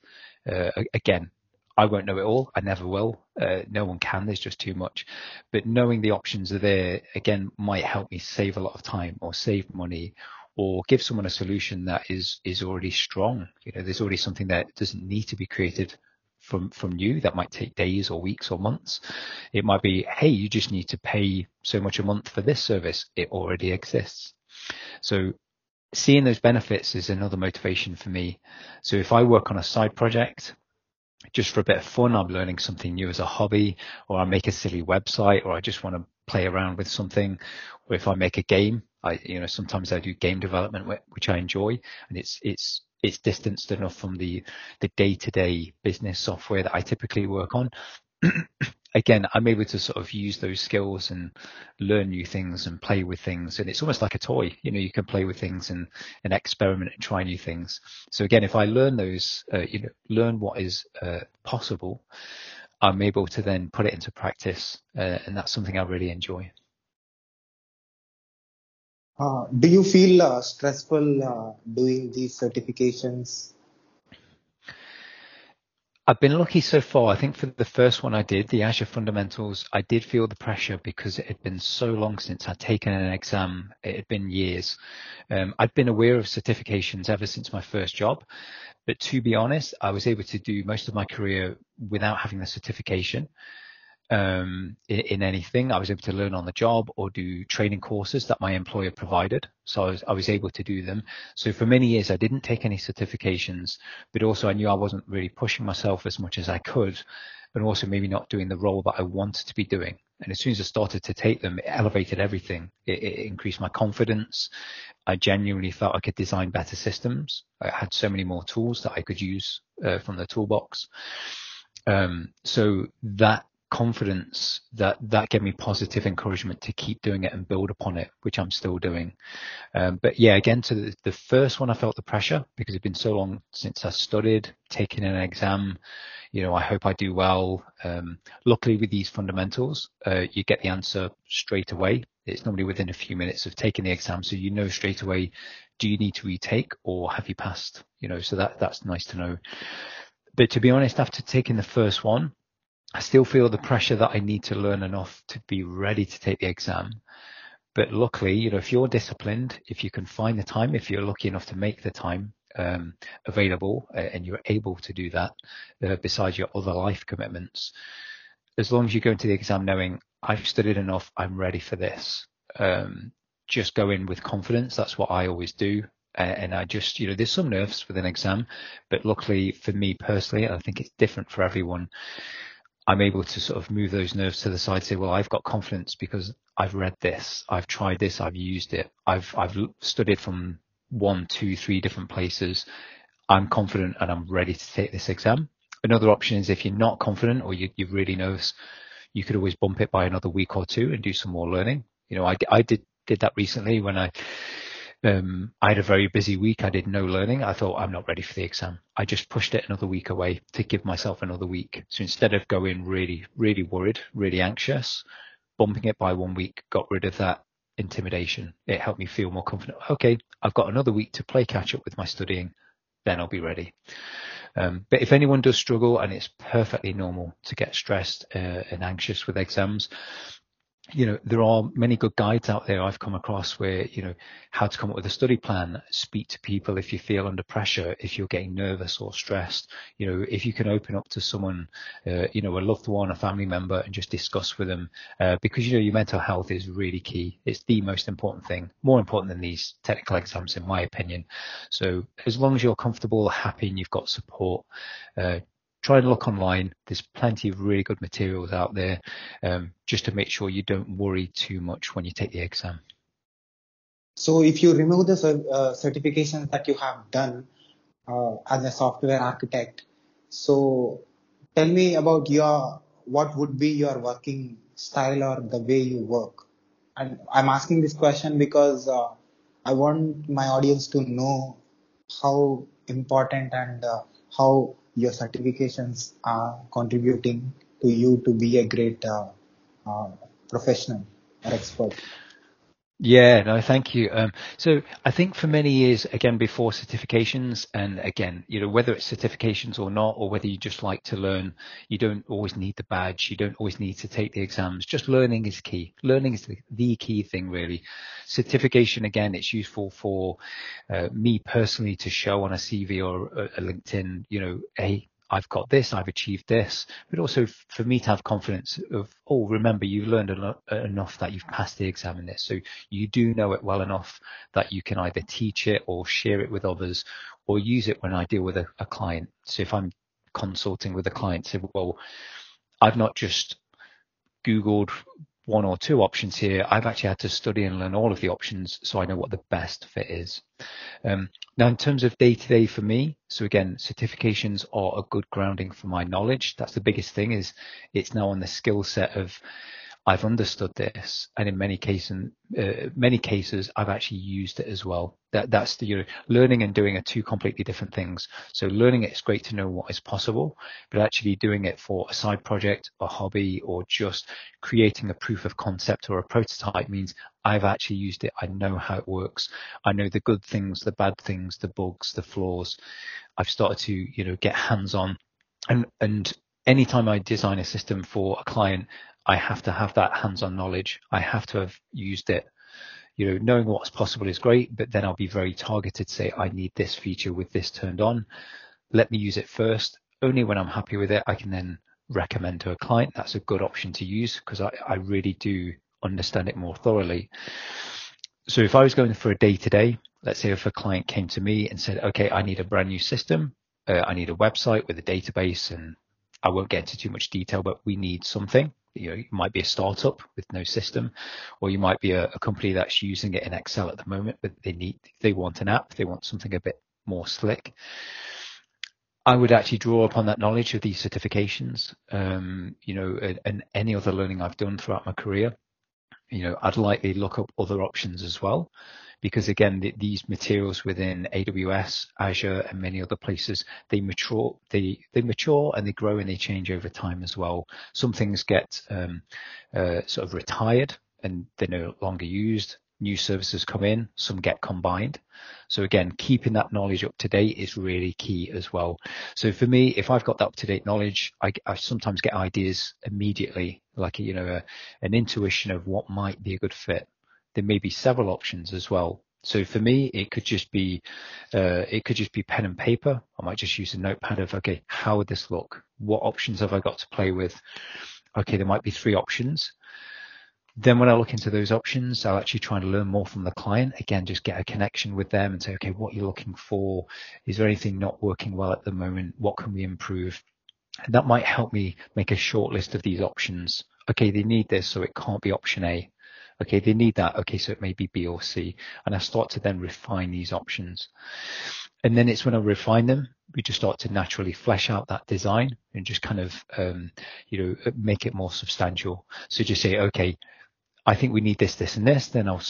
Uh, again, I won't know it all. I never will. Uh, no one can. There's just too much. But knowing the options are there again might help me save a lot of time or save money or give someone a solution that is is already strong. You know, there's already something that doesn't need to be created from from new that might take days or weeks or months. It might be, hey, you just need to pay so much a month for this service. It already exists. So seeing those benefits is another motivation for me. So if I work on a side project, just for a bit of fun, I'm learning something new as a hobby, or I make a silly website, or I just want to play around with something, or if I make a game, I, you know, sometimes I do game development, which I enjoy, and it's, it's, it's distanced enough from the, the day-to-day business software that I typically work on [clears throat] again, I'm able to sort of use those skills and learn new things and play with things. And it's almost like a toy, you know, you can play with things and, and experiment and try new things. So again, if I learn those, uh, you know, learn what is uh, possible, I'm able to then put it into practice. Uh, and that's something I really enjoy. Uh, do you feel uh, stressful uh, doing these certifications I've been lucky so far. I think for the first one I did, the Azure Fundamentals, I did feel the pressure because it had been so long since I'd taken an exam. It had been years. Um, I'd been aware of certifications ever since my first job. But to be honest, I was able to do most of my career without having the certification. Um, in, in, anything. I was able to learn on the job or do training courses that my employer provided. So I was, I was able to do them. So for many years, I didn't take any certifications, but also I knew I wasn't really pushing myself as much as I could and also maybe not doing the role that I wanted to be doing. And as soon as I started to take them, it elevated everything. It, it, increased my confidence. I genuinely felt I could design better systems. I had so many more tools that I could use uh, from the toolbox. Um, so that confidence that that gave me positive encouragement to keep doing it and build upon it, which I'm still doing. Um, but yeah, again, to the, the, first one, I felt the pressure because it'd been so long since I studied, taking an exam. You know, I hope I do well. Um, luckily, with these fundamentals, uh, you get the answer straight away. It's normally within a few minutes of taking the exam, so you know straight away: do you need to retake or have you passed? You know, so that that's nice to know. But to be honest, after taking the first one, I still feel the pressure that I need to learn enough to be ready to take the exam. But luckily, you know, if you're disciplined, if you can find the time, if you're lucky enough to make the time um, available uh, and you're able to do that uh, besides your other life commitments, as long as you go into the exam knowing I've studied enough, I'm ready for this. Um, just go in with confidence. That's what I always do. And I just, you know, there's some nerves with an exam, but luckily for me personally, I think it's different for everyone. I'm able to sort of move those nerves to the side, say, well, I've got confidence because I've read this, I've tried this, I've used it, I've I've studied from one, two, three different places. I'm confident and I'm ready to take this exam. Another option is if you're not confident or you, you're really nervous, you could always bump it by another week or two and do some more learning. You know, I, I did did that recently when I um, I had a very busy week. I did no learning. I thought I'm not ready for the exam. I just pushed it another week away to give myself another week. So instead of going really, really worried, really anxious, bumping it by one week, got rid of that intimidation. It helped me feel more confident. Okay, I've got another week to play catch up with my studying. Then I'll be ready. Um, but if anyone does struggle, and it's perfectly normal to get stressed uh, and anxious with exams, you know, there are many good guides out there I've come across where, you know, how to come up with a study plan, speak to people if you feel under pressure, if you're getting nervous or stressed, you know, if you can open up to someone, uh, you know, a loved one, a family member and just discuss with them, uh, because, you know, your mental health is really key. It's the most important thing, more important than these technical exams, in my opinion. So as long as you're comfortable, happy and you've got support, uh, try and look online. There's plenty of really good materials out there um, just to make sure you don't worry too much when you take the exam. So if you remove the uh, certifications that you have done uh, as a software architect, so tell me about your what would be your working style or the way you work. And I'm asking this question because uh, I want my audience to know how important and uh, how your certifications are contributing to you to be a great uh, uh, professional or expert. Yeah, no, thank you. Um, so I think for many years, again, before certifications, and again, you know, whether it's certifications or not, or whether you just like to learn, you don't always need the badge. You don't always need to take the exams. Just learning is key. Learning is the, the key thing, really. Certification, again, it's useful for uh, me personally to show on a CV or a, a LinkedIn, you know, hey, I've got this, I've achieved this, but also for me to have confidence of, oh, remember you've learned enough that you've passed the exam in this. So you do know it well enough that you can either teach it or share it with others or use it when I deal with a, a client. So if I'm consulting with a client, say, well, I've not just Googled one or two options here, I've actually had to study and learn all of the options so I know what the best fit is. Um, now, in terms of day to day for me, so again, certifications are a good grounding for my knowledge. That's the biggest thing is it's now on the skill set of I've understood this, and in many cases, uh, many cases, I've actually used it as well. That that's the you know, learning and doing are two completely different things. So learning it is great to know what is possible, but actually doing it for a side project, a hobby, or just creating a proof of concept or a prototype means I've actually used it. I know how it works. I know the good things, the bad things, the bugs, the flaws. I've started to you know get hands on, and and anytime I design a system for a client, I have to have that hands-on knowledge. I have to have used it. You know, knowing what's possible is great, but then I'll be very targeted. Say, I need this feature with this turned on. Let me use it first. Only when I'm happy with it, I can then recommend to a client, that's a good option to use because I, I really do understand it more thoroughly. So if I was going for a day to day, let's say if a client came to me and said, okay, I need a brand new system, uh, I need a website with a database, and I won't get into too much detail, but we need something. You know, you might be a startup with no system, or you might be a, a company that's using it in Excel at the moment, but they need, they want an app, they want something a bit more slick. I would actually draw upon that knowledge of these certifications, um, you know, and, and, any other learning I've done throughout my career. You know, I'd likely look up other options as well, because again, the, these materials within AWS, Azure, and many other places, they mature, they they mature and they grow and they change over time as well. Some things get um, uh, sort of retired and they're no longer used new services come in, some get combined. So again, keeping that knowledge up to date is really key as well. So for me, if I've got that up to date knowledge, I, I, sometimes get ideas immediately, like, you know, a, an intuition of what might be a good fit. There may be several options as well. So for me, it could just be, uh, it could just be pen and paper. I might just use a notepad of, okay, how would this look? What options have I got to play with? Okay, there might be three options then when I look into those options, I'll actually try and learn more from the client. Again, just get a connection with them and say, okay, what you're looking for? Is there anything not working well at the moment? What can we improve? And that might help me make a short list of these options. Okay, they need this, so it can't be option A. Okay, they need that. Okay, so it may be B or C. And I start to then refine these options. And then it's when I refine them, we just start to naturally flesh out that design and just kind of, um, you know, make it more substantial. So just say, okay, I think we need this, this, and this, then I'll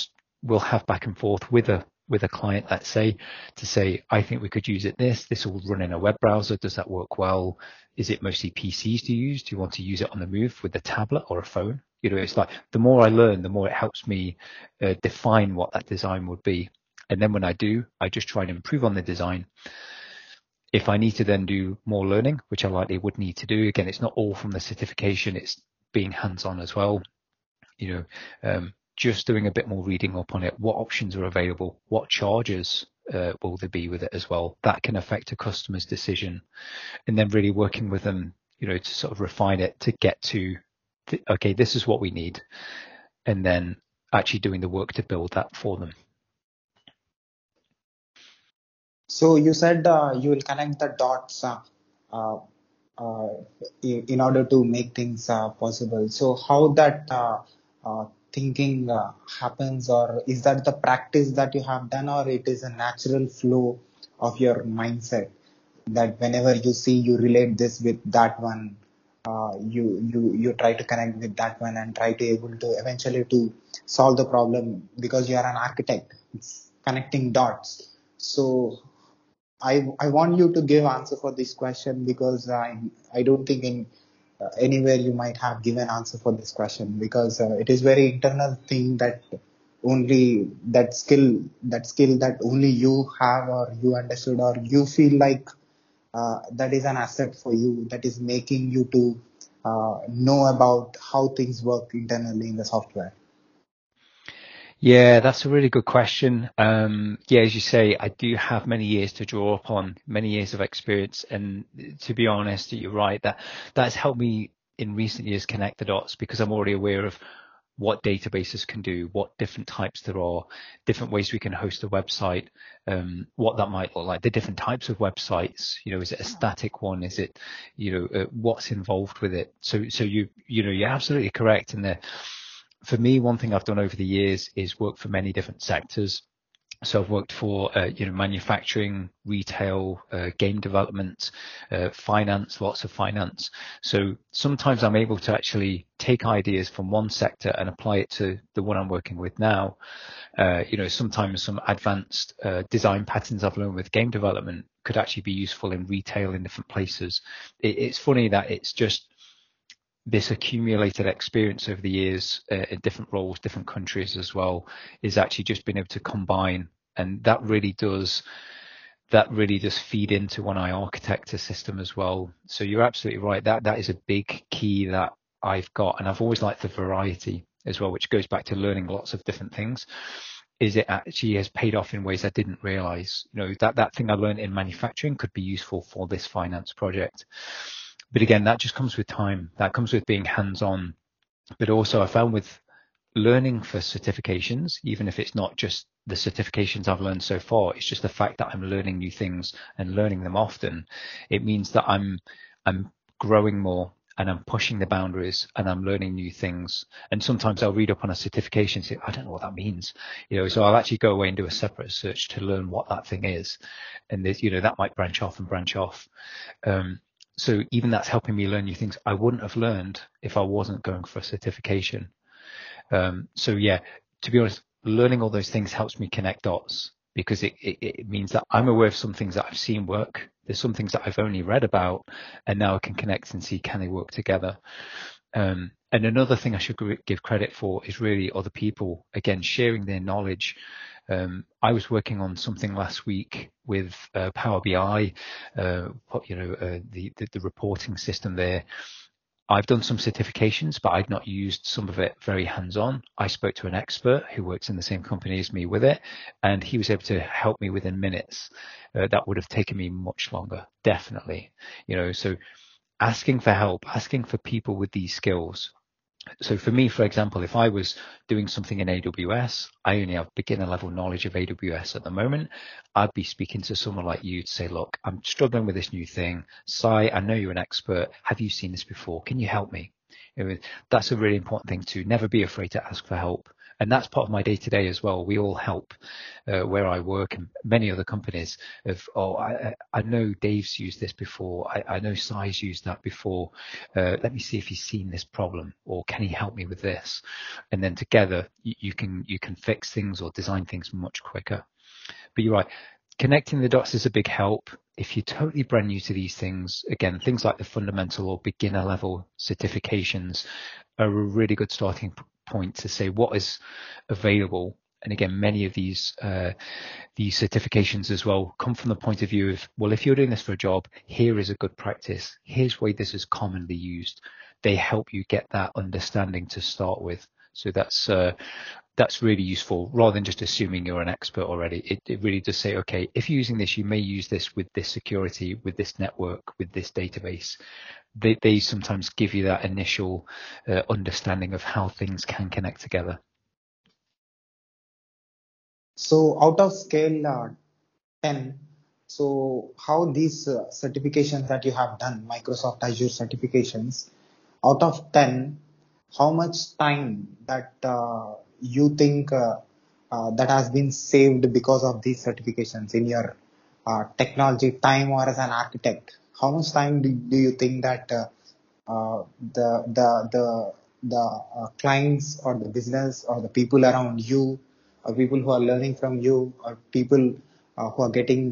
we'll have back and forth with a with a client, let's say, to say, I think we could use it this. This will run in a web browser. Does that work well? Is it mostly PCs to use? Do you want to use it on the move with a tablet or a phone? You know, it's like the more I learn, the more it helps me uh, define what that design would be. And then when I do, I just try and improve on the design. If I need to then do more learning, which I likely would need to do, again, it's not all from the certification. It's being hands on as well you know, um, just doing a bit more reading up on it. What options are available? What charges uh, will there be with it as well? That can affect a customer's decision, and then really working with them, you know, to sort of refine it to get to, th- okay, this is what we need, and then actually doing the work to build that for them. So you said uh, you will connect the dots uh, uh, uh in order to make things uh, possible. So how that uh, thinking uh, happens or is that the practice that you have done or it is a natural flow of your mindset? That whenever you see you relate this with that one uh, you you you try to connect with that one and try to able to eventually to solve the problem because you are an architect. It's connecting dots. So i i want you to give answer for this question because i i don't think in uh, anywhere you might have given answer for this question because uh, it is very internal thing that only that skill that skill that only you have or you understood or you feel like uh, that is an asset for you that is making you to uh, know about how things work internally in the software yeah, that's a really good question. Um, yeah, as you say, I do have many years to draw upon, many years of experience, and to be honest, you're right that that's helped me in recent years connect the dots because I'm already aware of what databases can do, what different types there are, different ways we can host a website, um, what that might look like, the different types of websites. You know, is it a static one? Is it, you know, uh, what's involved with it? So, so you, you know, you're absolutely correct in there for me, one thing I've done over the years is work for many different sectors. So I've worked for uh, you know manufacturing, retail, uh, game development, uh, finance, lots of finance. So sometimes I'm able to actually take ideas from one sector and apply it to the one I'm working with now. Uh, you know, sometimes some advanced uh, design patterns I've learned with game development could actually be useful in retail in different places. It, it's funny that it's just this accumulated experience over the years uh, in different roles, different countries as well, is actually just being able to combine, and that really does that really does feed into I architect a system as well. So you're absolutely right. That that is a big key that I've got, and I've always liked the variety as well, which goes back to learning lots of different things. Is it actually has paid off in ways I didn't realize? You know that that thing I learned in manufacturing could be useful for this finance project but again, that just comes with time. That comes with being hands on. But also I found with learning for certifications, even if it's not just the certifications I've learned so far, it's just the fact that I'm learning new things and learning them often. It means that I'm, I'm growing more and I'm pushing the boundaries and I'm learning new things. And sometimes I'll read up on a certification and say, I don't know what that means. You know, so I'll actually go away and do a separate search to learn what that thing is. And you know, that might branch off and branch off. Um, so even that's helping me learn new things I wouldn't have learned if I wasn't going for a certification. Um, so yeah, to be honest, learning all those things helps me connect dots because it, it, it, means that I'm aware of some things that I've seen work. There's some things that I've only read about and now I can connect and see can they work together. Um, and another thing I should give credit for is really other people, again, sharing their knowledge. Um, I was working on something last week with uh, Power BI, uh, you know, uh, the, the, the reporting system there, I've done some certifications, but I'd not used some of it very hands on. I spoke to an expert who works in the same company as me with it, and he was able to help me within minutes. Uh, that would have taken me much longer, definitely. You know, so asking for help, asking for people with these skills so for me, for example, if I was doing something in AWS, I only have beginner level knowledge of AWS at the moment. I'd be speaking to someone like you to say, look, I'm struggling with this new thing. Sai, I know you're an expert. Have you seen this before? Can you help me? That's a really important thing to never be afraid to ask for help and that's part of my day to day as well. We all help uh, where I work and many other companies. Of oh, I, I know Dave's used this before. I, I know Sai's used that before. Uh, let me see if he's seen this problem, or can he help me with this? And then together you, you can you can fix things or design things much quicker. But you're right connecting the dots is a big help. If you're totally brand new to these things, again, things like the fundamental or beginner level certifications are a really good starting point to say what is available. And again, many of these uh, these certifications as well come from the point of view of well, if you're doing this for a job, here is a good practice. Here's why this is commonly used. They help you get that understanding to start with. So that's uh, that's really useful rather than just assuming you're an expert already. It, it, really does say, okay, if you're using this, you may use this with this security, with this network, with this database. They, they sometimes give you that initial uh, understanding of how things can connect together. So out of scale uh, 10, so how these uh, certifications that you have done, Microsoft Azure certifications, out of 10, how much time that uh, you think uh, uh, that has been saved because of these certifications in your uh, technology time or as an architect? How much time do, do you think that uh, uh, the the the the uh, clients or the business or the people around you or people who are learning from you or people who are getting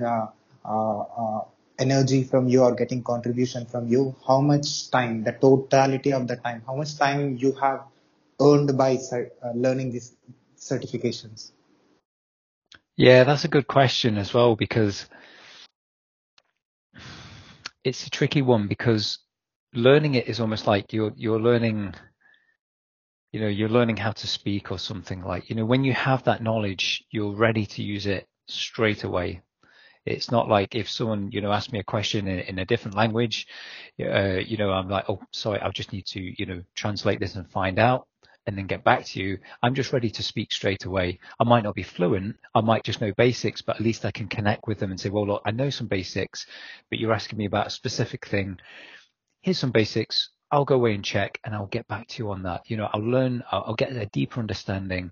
energy from you or getting contribution from you, how much time, the totality of the time, how much time you have earned by uh, learning these certifications? Yeah, that's a good question as well because it's a tricky one because learning it is almost like you're you're learning you know you're learning how to speak or something like you know when you have that knowledge you're ready to use it straight away it's not like if someone, you know, asks me a question in, in a different language, uh, you know, I'm like, oh, sorry, I'll just need to, you know, translate this and find out and then get back to you. I'm just ready to speak straight away. I might not be fluent. I might just know basics, but at least I can connect with them and say, well, look, I know some basics, but you're asking me about a specific thing. Here's some basics. I'll go away and check and I'll get back to you on that. You know, I'll learn, I'll, I'll, get a deeper understanding.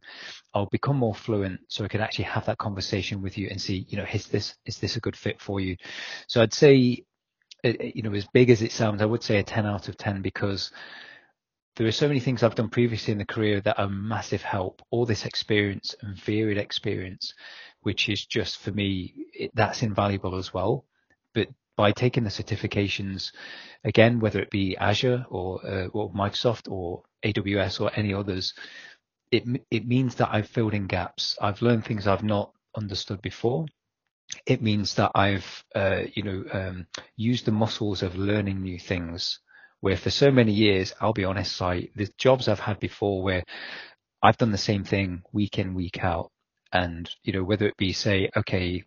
I'll become more fluent so I can actually have that conversation with you and see, you know, is this, is this a good fit for you? So I'd say, uh, uh, you know, as big as it sounds, I would say a 10 out of 10 because there are so many things I've done previously in the career that are massive help. All this experience and varied experience, which is just for me, it, that's invaluable as well. But by taking the certifications, again, whether it be Azure or, uh, or Microsoft or AWS or any others, it it means that I've filled in gaps. I've learned things I've not understood before. It means that I've uh, you know um, used the muscles of learning new things. Where for so many years, I'll be honest, I the jobs I've had before where I've done the same thing week in week out, and you know whether it be say okay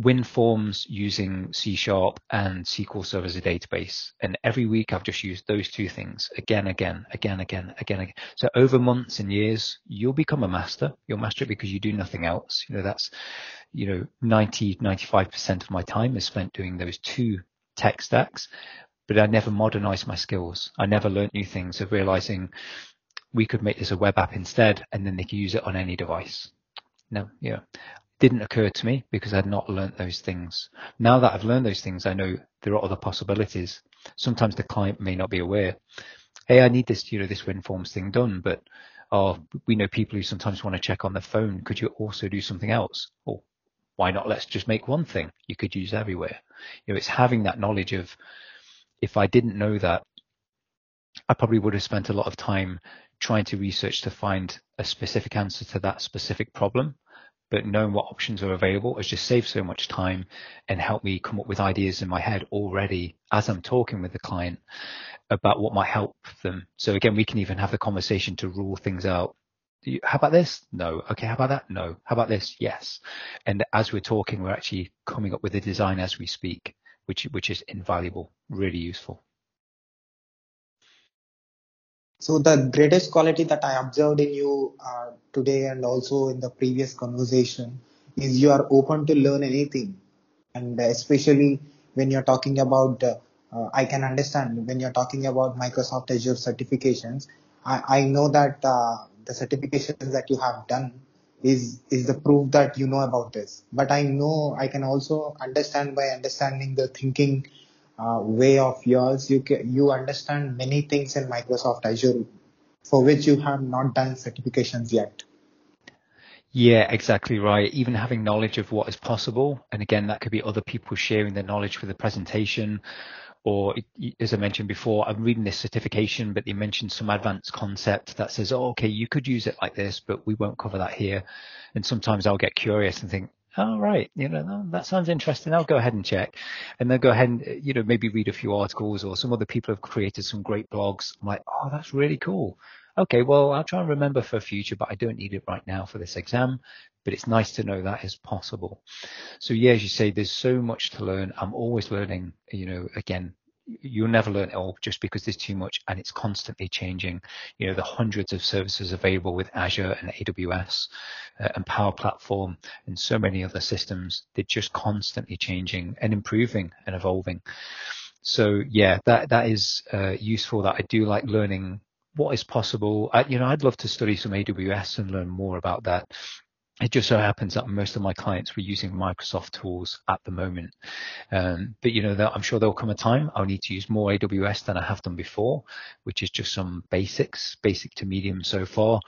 WinForms using C Sharp and SQL Server as a database. And every week I've just used those two things again, again, again, again, again, again. So over months and years, you'll become a master. You'll master it because you do nothing else. You know, that's, you know, 90, 95% of my time is spent doing those two tech stacks, but I never modernized my skills. I never learned new things of realizing we could make this a web app instead, and then they could use it on any device. No, yeah didn't occur to me because I'd not learnt those things. Now that I've learned those things, I know there are other possibilities. Sometimes the client may not be aware. Hey, I need this, you know, this WinForms thing done, but oh, we know people who sometimes want to check on the phone. Could you also do something else? Or why not? Let's just make one thing you could use everywhere. You know, it's having that knowledge of if I didn't know that, I probably would have spent a lot of time trying to research to find a specific answer to that specific problem but knowing what options are available has just saved so much time and helped me come up with ideas in my head already as I'm talking with the client about what might help them. So again, we can even have the conversation to rule things out. How about this? No. Okay. How about that? No. How about this? Yes. And as we're talking, we're actually coming up with a design as we speak, which, which is invaluable, really useful. So the greatest quality that I observed in you uh, today and also in the previous conversation is you are open to learn anything, and especially when you're talking about, uh, uh, I can understand when you're talking about Microsoft Azure certifications. I, I know that uh, the certifications that you have done is is the proof that you know about this. But I know I can also understand by understanding the thinking uh, way of yours, you can, you understand many things in Microsoft Azure for which you have not done certifications yet. Yeah, exactly right. Even having knowledge of what is possible, and again, that could be other people sharing their knowledge for the presentation, or as I mentioned before, I'm reading this certification, but they mentioned some advanced concept that says, "Oh, okay, you could use it like this, but we won't cover that here." And sometimes I'll get curious and think, oh, right, you know, that sounds interesting. I'll go ahead and check. And then go ahead and, you know, maybe read a few articles or some other people have created some great blogs. I'm like, oh, that's really cool. Okay, well, I'll try and remember for future, but I don't need it right now for this exam. But it's nice to know that is possible. So yeah, as you say, there's so much to learn. I'm always learning, you know, again, you'll never learn it all just because there's too much and it's constantly changing. You know, the hundreds of services available with Azure and AWS uh, and Power Platform and so many other systems, they're just constantly changing and improving and evolving. So yeah, that, that is uh, useful that I do like learning what is possible. I, you know, I'd love to study some AWS and learn more about that it just so happens that most of my clients were using Microsoft tools at the moment. Um, but you know, I'm sure there'll come a time I'll need to use more AWS than I have done before, which is just some basics, basic to medium so far.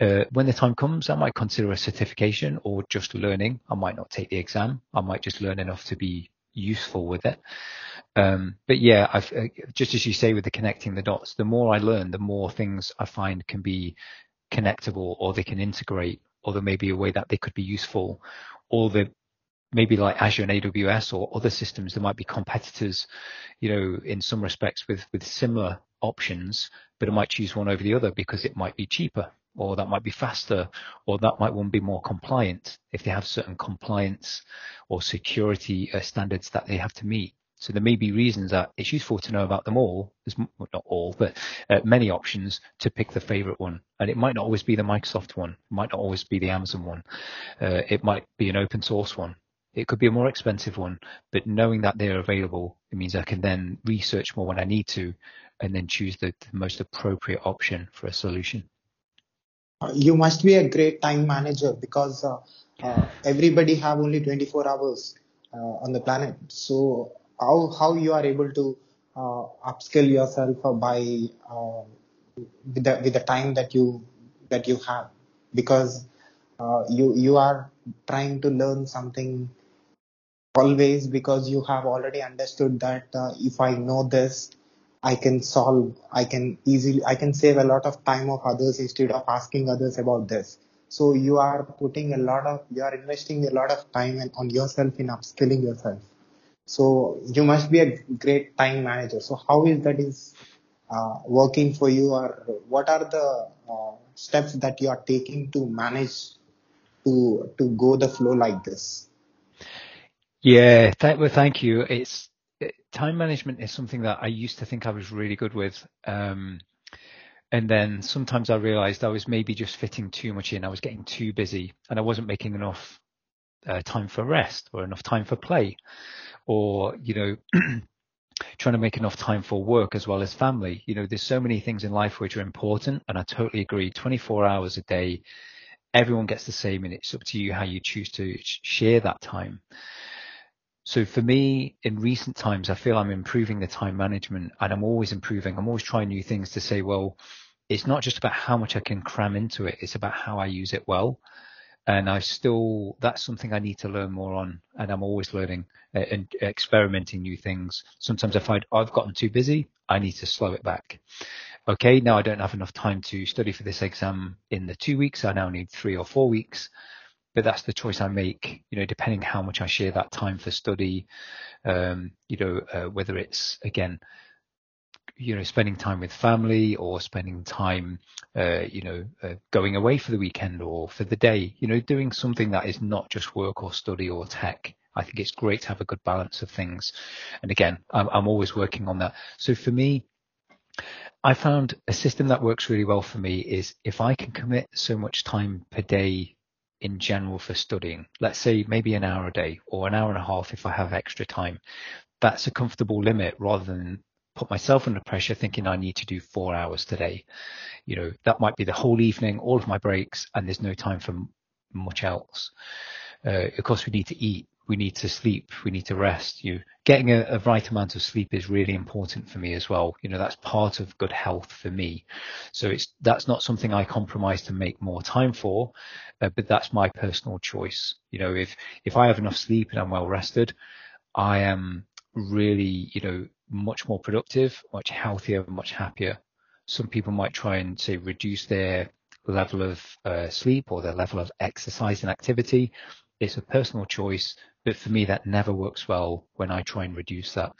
Uh, when the time comes, I might consider a certification or just learning. I might not take the exam. I might just learn enough to be useful with it. Um, but yeah, I've, uh, just as you say with the connecting the dots, the more I learn, the more things I find can be connectable or they can integrate or there may be a way that they could be useful, or the maybe like Azure and AWS or other systems, there might be competitors, you know, in some respects with with similar options, but it might choose one over the other because it might be cheaper, or that might be faster, or that might one be more compliant if they have certain compliance or security uh, standards that they have to meet. So there may be reasons that it's useful to know about them all. Well, not all, but uh, many options to pick the favorite one. And it might not always be the Microsoft one. It might not always be the Amazon one. Uh, it might be an open source one. It could be a more expensive one, but knowing that they're available, it means I can then research more when I need to, and then choose the, the most appropriate option for a solution. Uh, you must be a great time manager because uh, uh, everybody have only 24 hours uh, on the planet. So how how you are able to uh, upskill yourself by uh, with the with the time that you that you have. Because uh, you you are trying to learn something always because you have already understood that uh, if I know this I can solve I can easily I can save a lot of time of others instead of asking others about this. So you are putting a lot of you are investing a lot of time on yourself in upskilling yourself so you must be a great time manager. So how is that is uh, working for you, or what are the uh, steps that you are taking to manage to to go the flow like this? Yeah, th- well, thank you. It's it, time management is something that I used to think I was really good with. Um, and then sometimes I realized I was maybe just fitting too much in. I was getting too busy and I wasn't making enough uh, time for rest or enough time for play or, you know, [clears throat] trying to make enough time for work as well as family. You know, there's so many things in life which are important. And I totally agree. 24 hours a day, everyone gets the same and it's up to you how you choose to share that time. So for me, in recent times, I feel I'm improving the time management and I'm always improving. I'm always trying new things to say, well, it's not just about how much I can cram into it. It's about how I use it well. And I still, that's something I need to learn more on. And I'm always learning and experimenting new things. Sometimes I find I've gotten too busy. I need to slow it back. Okay. Now I don't have enough time to study for this exam in the two weeks. I now need three or four weeks but that's the choice I make, you know, depending how much I share that time for study, um, you know, uh, whether it's again, you know, spending time with family or spending time, uh, you know, uh, going away for the weekend or for the day, you know, doing something that is not just work or study or tech. I think it's great to have a good balance of things. And again, I'm, I'm always working on that. So for me, I found a system that works really well for me is if I can commit so much time per day in general for studying, let's say maybe an hour a day or an hour and a half if I have extra time, that's a comfortable limit rather than put myself under pressure thinking I need to do four hours today. You know, that might be the whole evening, all of my breaks, and there's no time for much else. Uh, of course, we need to eat, we need to sleep, we need to rest. You getting a, a, right amount of sleep is really important for me as well. You know, that's part of good health for me. So it's that's not something I compromise to make more time for, uh, but that's my personal choice. You know, if if I have enough sleep and I'm well rested, I am really, you know, much more productive, much healthier, much happier. Some people might try and say reduce their level of uh, sleep or their level of exercise and activity. It's a personal choice, but for me, that never works well when I try and reduce that.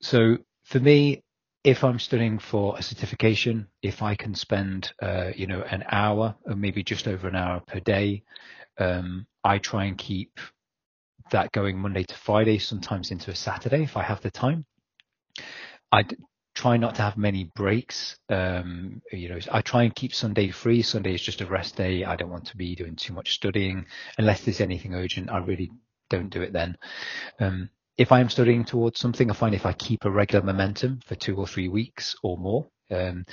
So for me, if I'm studying for a certification, if I can spend, uh, you know, an hour or maybe just over an hour per day, um, I try and keep that going Monday to Friday, sometimes into a Saturday if I have the time. I try not to have many breaks. Um, you know, I try and keep Sunday free. Sunday is just a rest day. I don't want to be doing too much studying unless there's anything urgent. I really don't do it then. Um, if I'm studying towards something, I find if I keep a regular momentum for two or three weeks or more, um,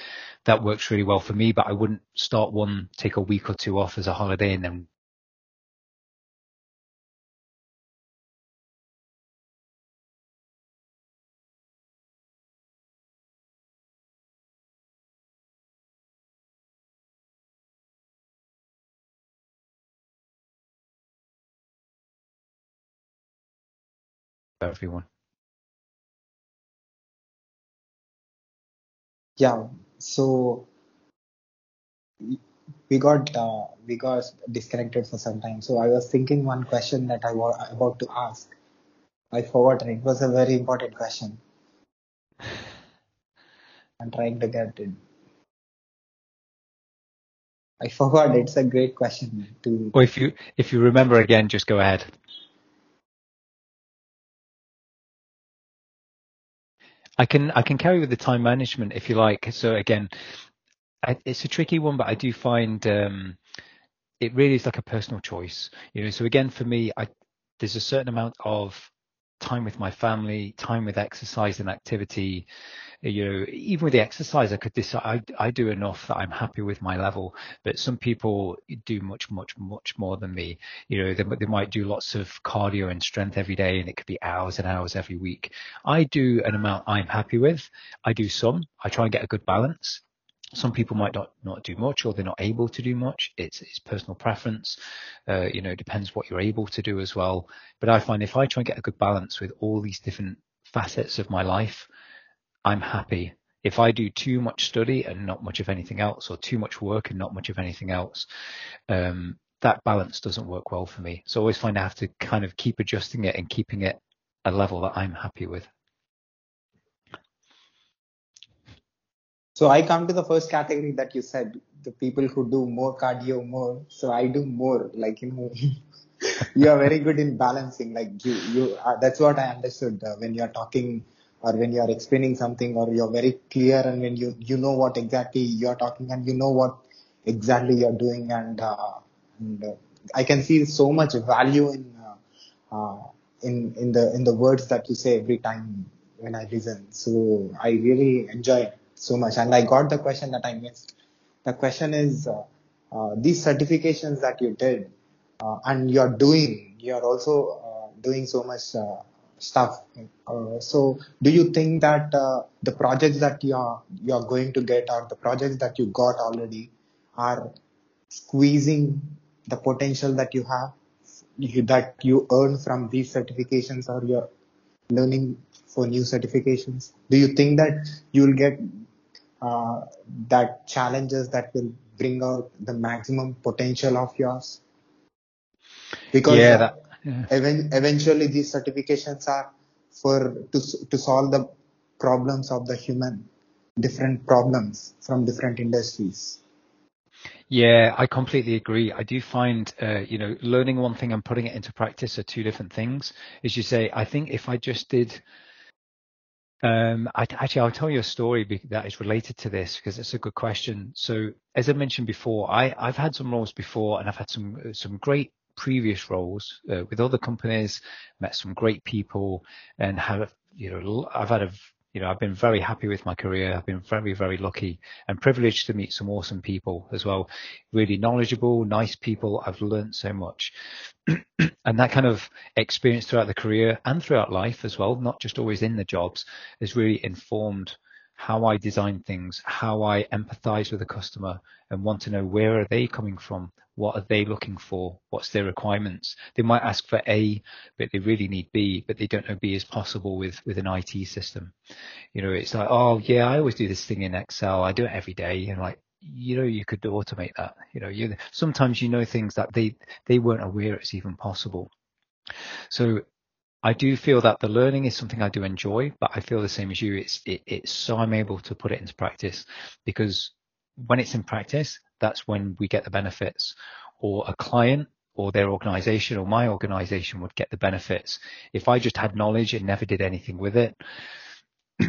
that works really well for me. But I wouldn't start one, take a week or two off as a holiday, and then everyone. Yeah. So we got uh, we got disconnected for some time. So I was thinking one question that I was about to ask. I forgot it. It was a very important question. [sighs] I'm trying to get it. I forgot. It's a great question. To or if you if you remember again, just go ahead. I can I can carry with the time management if you like. So again, I, it's a tricky one, but I do find um, it really is like a personal choice. You know, so again for me, I there's a certain amount of time with my family, time with exercise and activity. You know, even with the exercise, I could decide I, I do enough that I'm happy with my level. But some people do much, much, much more than me. You know, they, they might do lots of cardio and strength every day, and it could be hours and hours every week. I do an amount I'm happy with. I do some. I try and get a good balance some people might not, not do much or they're not able to do much. It's, it's personal preference. Uh, you know, it depends what you're able to do as well. But I find if I try and get a good balance with all these different facets of my life, I'm happy. If I do too much study and not much of anything else, or too much work and not much of anything else, um, that balance doesn't work well for me. So I always find I have to kind of keep adjusting it and keeping it a level that I'm happy with. So I come to the first category that you said, the people who do more cardio more. So I do more, like, you know, [laughs] you are very good in balancing. Like you, you. Uh, that's what I understood uh, when you are talking or when you are explaining something, or you're very clear, and when you you know what exactly you are talking, and you know what exactly you're doing, and, uh, and uh, I can see so much value in uh, uh, in in the in the words that you say every time when I listen. So I really enjoy so much, and I got the question that I missed. The question is uh, these certifications that you did uh, and you're doing, you're also uh, doing so much stuff. so do you think that the projects that you're, you're going to get or the projects that you got already are squeezing the potential that you have you, that you earn from these certifications or you're learning for new certifications do you think that you'll get uh, that challenges that will bring out the maximum potential of yours because yeah, that, yeah. eventually these certifications are for to to solve the problems of the human different problems from different industries yeah, I completely agree. I do find, uh, you know, learning one thing and putting it into practice are two different things. As you say, I think if I just did um, I, actually, I'll tell you a story that is related to this because it's a good question. So, as I mentioned before, I, I've had some roles before, and I've had some some great previous roles uh, with other companies, met some great people, and have you know I've had a you know, I've been very happy with my career. I've been very, very lucky and privileged to meet some awesome people as well. Really knowledgeable, nice people. I've learned so much. [clears throat] and that kind of experience throughout the career and throughout life as well, not just always in the jobs, has really informed how I design things, how I empathize with the customer and want to know where are they coming from? What are they looking for? What's their requirements? They might ask for A, but they really need B, but they don't know B is possible with, with an IT system. You know, it's like, oh yeah, I always do this thing in Excel. I do it every day. And like, you know, you could automate that. You know, you, sometimes you know things that they, they weren't aware it's even possible. So I do feel that the learning is something I do enjoy, but I feel the same as you. It's it, it's so I'm able to put it into practice because when it's in practice, that's when we get the benefits. Or a client or their organization or my organization would get the benefits. If I just had knowledge and never did anything with it, [clears throat]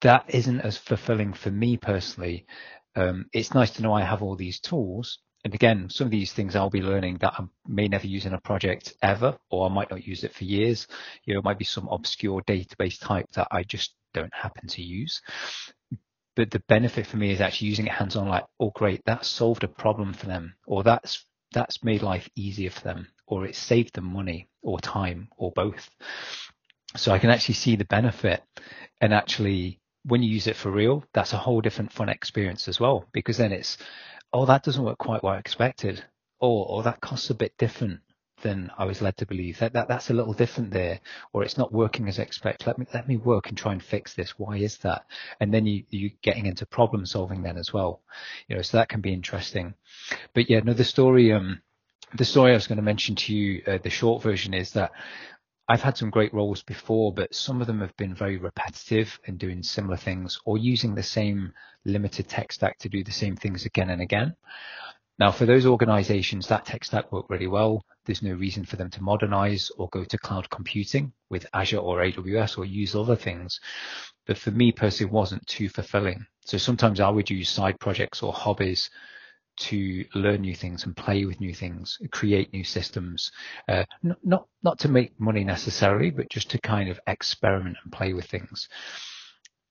that isn't as fulfilling for me personally. Um, it's nice to know I have all these tools, and again, some of these things I'll be learning that I may never use in a project ever, or I might not use it for years. You know, it might be some obscure database type that I just don't happen to use. But the benefit for me is actually using it hands on, like, oh great, that solved a problem for them, or that's that's made life easier for them, or it saved them money or time or both. So I can actually see the benefit and actually when you use it for real, that's a whole different fun experience as well, because then it's oh, that doesn't work quite what I expected, or or that costs a bit different than I was led to believe. That, that that's a little different there, or it's not working as I expect. Let me let me work and try and fix this. Why is that? And then you you getting into problem solving then as well. You know, so that can be interesting. But yeah, no, the story um the story I was going to mention to you, uh, the short version is that I've had some great roles before, but some of them have been very repetitive and doing similar things or using the same limited tech stack to do the same things again and again. Now, for those organizations, that tech stack worked really well. There's no reason for them to modernize or go to cloud computing with Azure or AWS or use other things. But for me personally, it wasn't too fulfilling. So sometimes I would use side projects or hobbies to learn new things and play with new things, create new systems, uh, not, not, not to make money necessarily, but just to kind of experiment and play with things.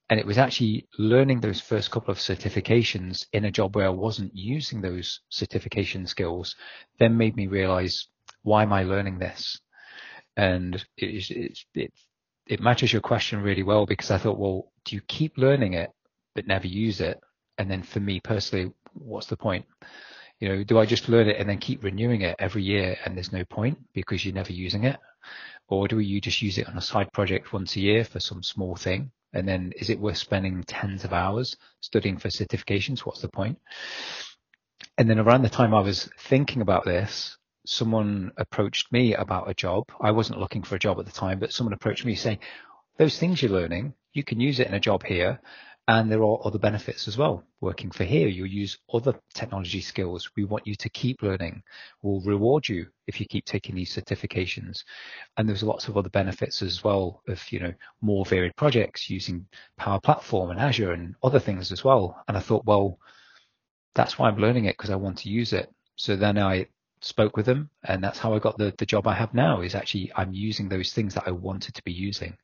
And it was actually learning those first couple of certifications in a job where I wasn't using those certification skills, then made me realize, why am I learning this? And it, it, it, it matches your question really well because I thought, well, do you keep learning it but never use it? And then for me personally, what's the point? You know, do I just learn it and then keep renewing it every year and there's no point because you're never using it? Or do you just use it on a side project once a year for some small thing? And then is it worth spending tens of hours studying for certifications? What's the point? And then around the time I was thinking about this, someone approached me about a job. I wasn't looking for a job at the time, but someone approached me saying, those things you're learning, you can use it in a job here And there are other benefits as well. Working for here, you'll use other technology skills. We want you to keep learning. We'll reward you if you keep taking these certifications. And there's lots of other benefits as well of, you know, more varied projects using Power Platform and Azure and other things as well. And I thought, well, that's why I'm learning it because I want to use it. So then I spoke with them and that's how I got the, the job I have now is actually I'm using those things that I wanted to be using.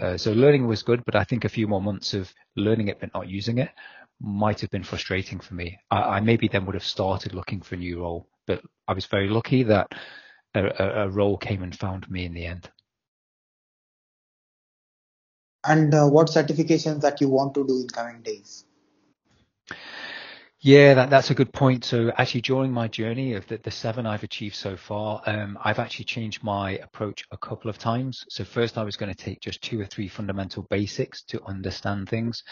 Uh, so learning was good, but I think a few more months of learning it but not using it might have been frustrating for me. I, I maybe then would have started looking for a new role, but I was very lucky that a, a, role came and found me in the end. And uh, what certifications that you want to do in coming days? Yeah, that, that's a good point. So actually during my journey of the, the seven I've achieved so far, um, I've actually changed my approach a couple of times. So first I was going to take just two or three fundamental basics to understand things.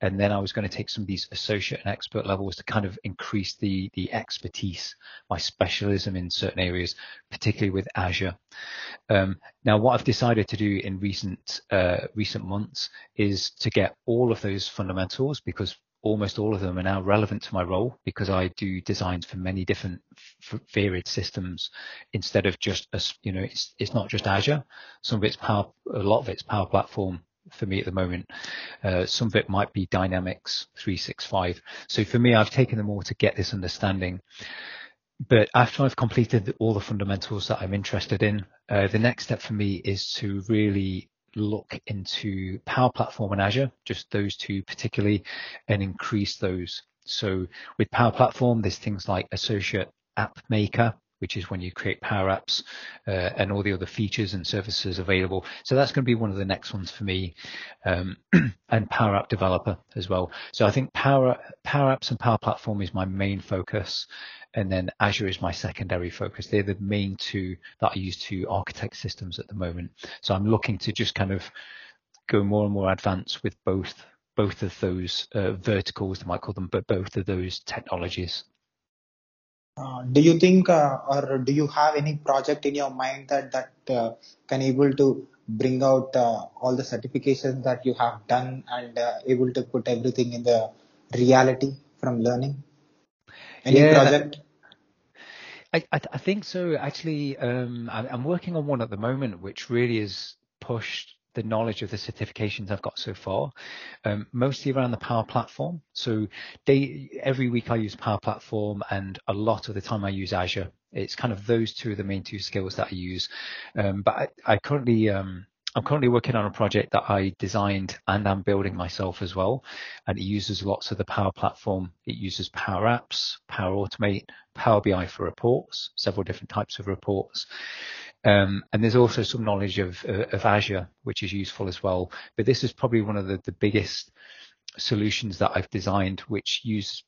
And then I was going to take some of these associate and expert levels to kind of increase the, the expertise, my specialism in certain areas, particularly with Azure. Um, now, what I've decided to do in recent, uh, recent months is to get all of those fundamentals because almost all of them are now relevant to my role because I do designs for many different varied systems instead of just a, you know it's it's not just Azure. Some of it's power, a lot of it's Power Platform for me at the moment. Uh, some of it might be Dynamics 365. So for me, I've taken them all to get this understanding. But after I've completed all the fundamentals that I'm interested in, uh, the next step for me is to really look into Power Platform and Azure, just those two particularly, and increase those. So with Power Platform, there's things like Associate App Maker, which is when you create Power Apps uh, and all the other features and services available. So that's going to be one of the next ones for me, um, [clears throat] and Power App Developer as well. So I think Power Power Apps and Power Platform is my main focus and then Azure is my secondary focus. They're the main two that I use to architect systems at the moment. So I'm looking to just kind of go more and more advanced with both both of those uh, verticals, I might call them, but both of those technologies. Uh, do you think, uh, or do you have any project in your mind that that uh, can able to bring out uh, all the certifications that you have done and uh, able to put everything in the reality from learning? Any yeah, project? I, I, I think so. Actually, um, I, I'm working on one at the moment, which really is pushed the knowledge of the certifications I've got so far, um, mostly around the Power Platform. So every week I use Power Platform, and a lot of the time I use Azure. It's kind of those two are the main two skills that I use. Um, but I, I currently um, I'm currently working on a project that I designed and I'm building myself as well. And it uses lots of the Power Platform. It uses Power Apps, Power Automate, Power BI for reports, several different types of reports. Um, and there's also some knowledge of, uh, of Azure, which is useful as well. But this is probably one of the, the biggest solutions that I've designed, which use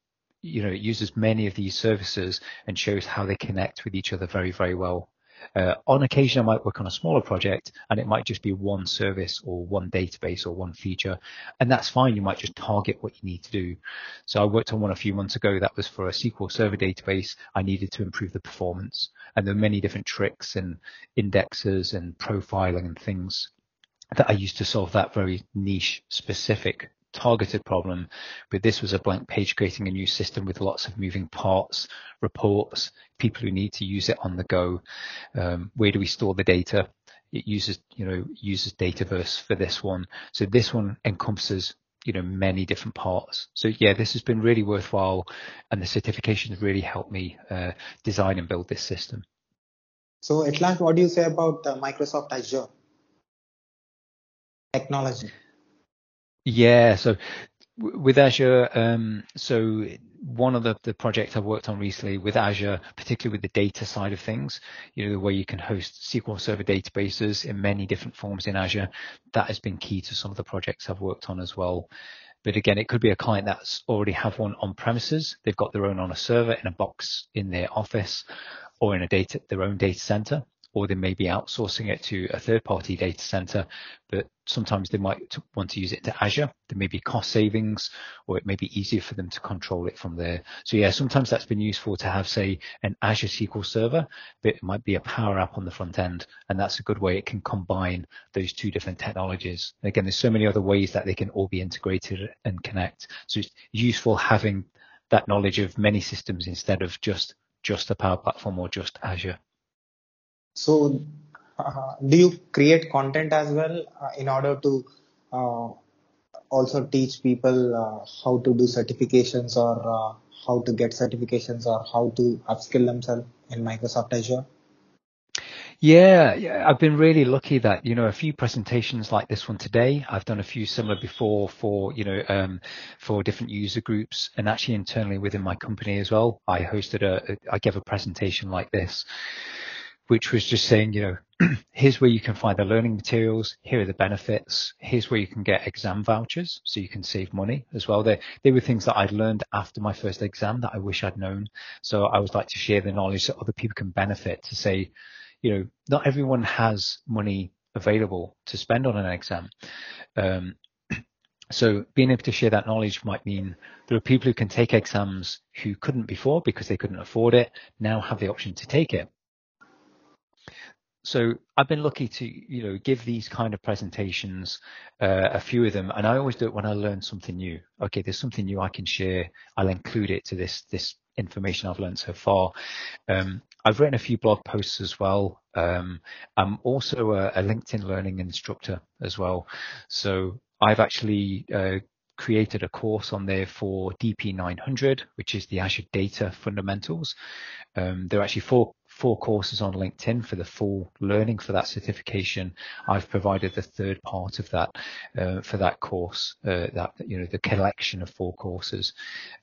you know, uses many of these services and shows how they connect with each other very, very well. Uh, on occasion, I might work on a smaller project and it might just be one service or one database or one feature. And that's fine. You might just target what you need to do. So I worked on one a few months ago that was for a SQL Server database. I needed to improve the performance and there are many different tricks and indexes and profiling and things that I used to solve that very niche specific targeted problem, but this was a blank page creating a new system with lots of moving parts, reports, people who need to use it on the go. Um, where do we store the data? It uses, you know, uses Dataverse for this one. So this one encompasses, you know, many different parts. So yeah, this has been really worthwhile, and the certifications really helped me uh, design and build this system. So at last, what do you say about uh, Microsoft Azure technology? Yeah. So with Azure, um, so one of the, the projects I've worked on recently with Azure, particularly with the data side of things, you know, the way you can host SQL Server databases in many different forms in Azure, that has been key to some of the projects I've worked on as well. But again, it could be a client that's already have one on premises. They've got their own on a server in a box in their office or in a data, their own data center or they may be outsourcing it to a third party data center, but sometimes they might want to use it to Azure. There may be cost savings, or it may be easier for them to control it from there. So yeah, sometimes that's been useful to have, say, an Azure SQL Server, but it might be a Power App on the front end, and that's a good way it can combine those two different technologies. Again, there's so many other ways that they can all be integrated and connect. So it's useful having that knowledge of many systems instead of just just the Power Platform or just Azure. So, uh, do you create content as well uh, in order to uh, also teach people how to do certifications or how to get certifications or how to upskill themselves in Microsoft Azure? Yeah, yeah, I've been really lucky that you know a few presentations like this one today. I've done a few similar before for you know um, for different user groups and actually internally within my company as well. I hosted a, I gave a presentation like this, which was just saying you know [clears throat] here's where you can find the learning materials. Here are the benefits. Here's where you can get exam vouchers so you can save money as well. They they were things that I'd learned after my first exam that I wish I'd known. So I would like to share the knowledge so other people can benefit to say you know, not everyone has money available to spend on an exam. Um, [clears throat] so being able to share that knowledge might mean there are people who can take exams who couldn't before because they couldn't afford it, now have the option to take it. So I've been lucky to, you know, give these kind of presentations, uh, a few of them, and I always do it when I learn something new. Okay, there's something new I can share. I'll include it to this this information I've learned so far. Um, I've written a few blog posts as well. Um, I'm also a, a, LinkedIn learning instructor as well. So I've actually uh, created a course on there for DP900, which is the Azure Data Fundamentals. Um, there are actually four four courses on LinkedIn for the full learning for that certification. I've provided the third part of that uh, for that course, uh, that you know the collection of four courses.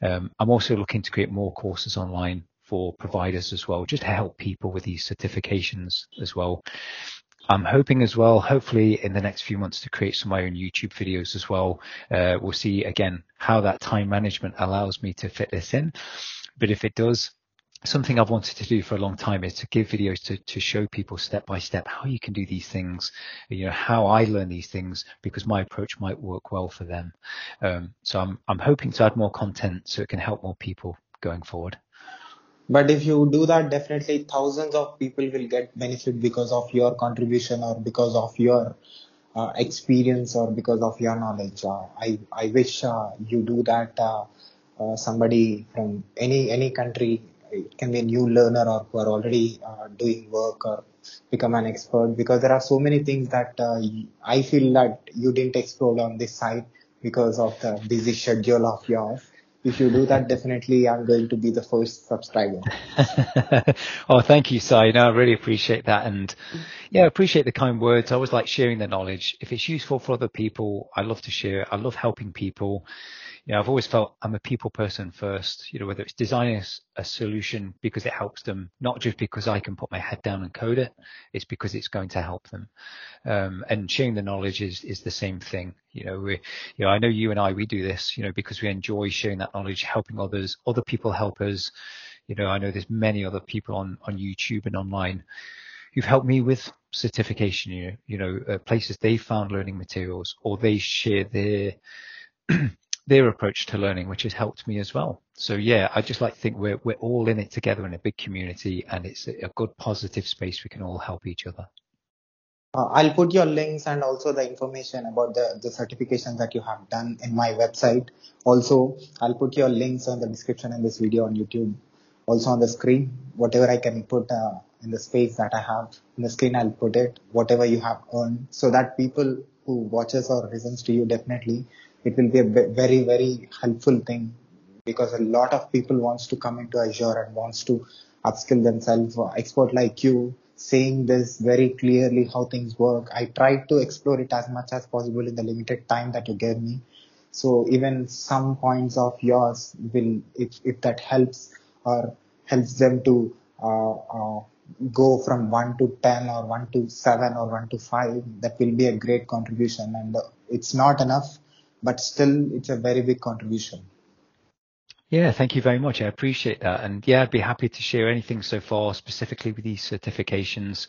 Um, I'm also looking to create more courses online for providers as well, just to help people with these certifications as well. I'm hoping as well, hopefully in the next few months to create some of my own YouTube videos as well. Uh, we'll see again how that time management allows me to fit this in. But if it does, something I've wanted to do for a long time is to give videos to, to show people step by step how you can do these things, you know, how I learn these things because my approach might work well for them. Um, so I'm, I'm hoping to add more content so it can help more people going forward. But if you do that, definitely thousands of people will get benefit because of your contribution or because of your uh, experience or because of your knowledge. Uh, I I wish uh, you do that. Uh, uh, somebody from any any country, it can be a new learner or who are already uh, doing work or become an expert because there are so many things that I feel that you didn't explore on this side because of the busy schedule of yours if you do that, definitely I'm going to be the first subscriber. [laughs] oh, thank you, Sai. No, I really appreciate that. And yeah, I appreciate the kind words. I always like sharing the knowledge. If it's useful for other people, I love to share. I love helping people you know, I've always felt I'm a people person first, you know, whether it's designing a, solution because it helps them, not just because I can put my head down and code it, it's because it's going to help them. Um, and sharing the knowledge is, is the same thing. You know, we, you know, I know you and I, we do this, you know, because we enjoy sharing that knowledge, helping others, other people help us. You know, I know there's many other people on, on YouTube and online who've helped me with certification, you know, you know, uh, places they found learning materials or they share their [clears throat] their approach to learning, which has helped me as well. So yeah, I just like to think we're we're all in it together in a big community, and it's a good positive space we can all help each other. Uh, I'll put your links and also the information about the, the certifications that you have done in my website. Also, I'll put your links on the description in this video on YouTube. Also on the screen, whatever I can put uh, in the space that I have in the screen, I'll put it, whatever you have earned, so that people who watches or listens to you definitely it will be a very very helpful thing because a lot of people wants to come into Azure and wants to upskill themselves. Expert like you saying this very clearly how things work. I tried to explore it as much as possible in the limited time that you gave me. So even some points of yours will, if, if that helps or helps them to uh, uh, go from 1 to 10 or 1 to 7 or 1 to 5, that will be a great contribution. And uh, it's not enough but still it's a very big contribution. Yeah, thank you very much. I appreciate that. And yeah, I'd be happy to share anything so far specifically with these certifications.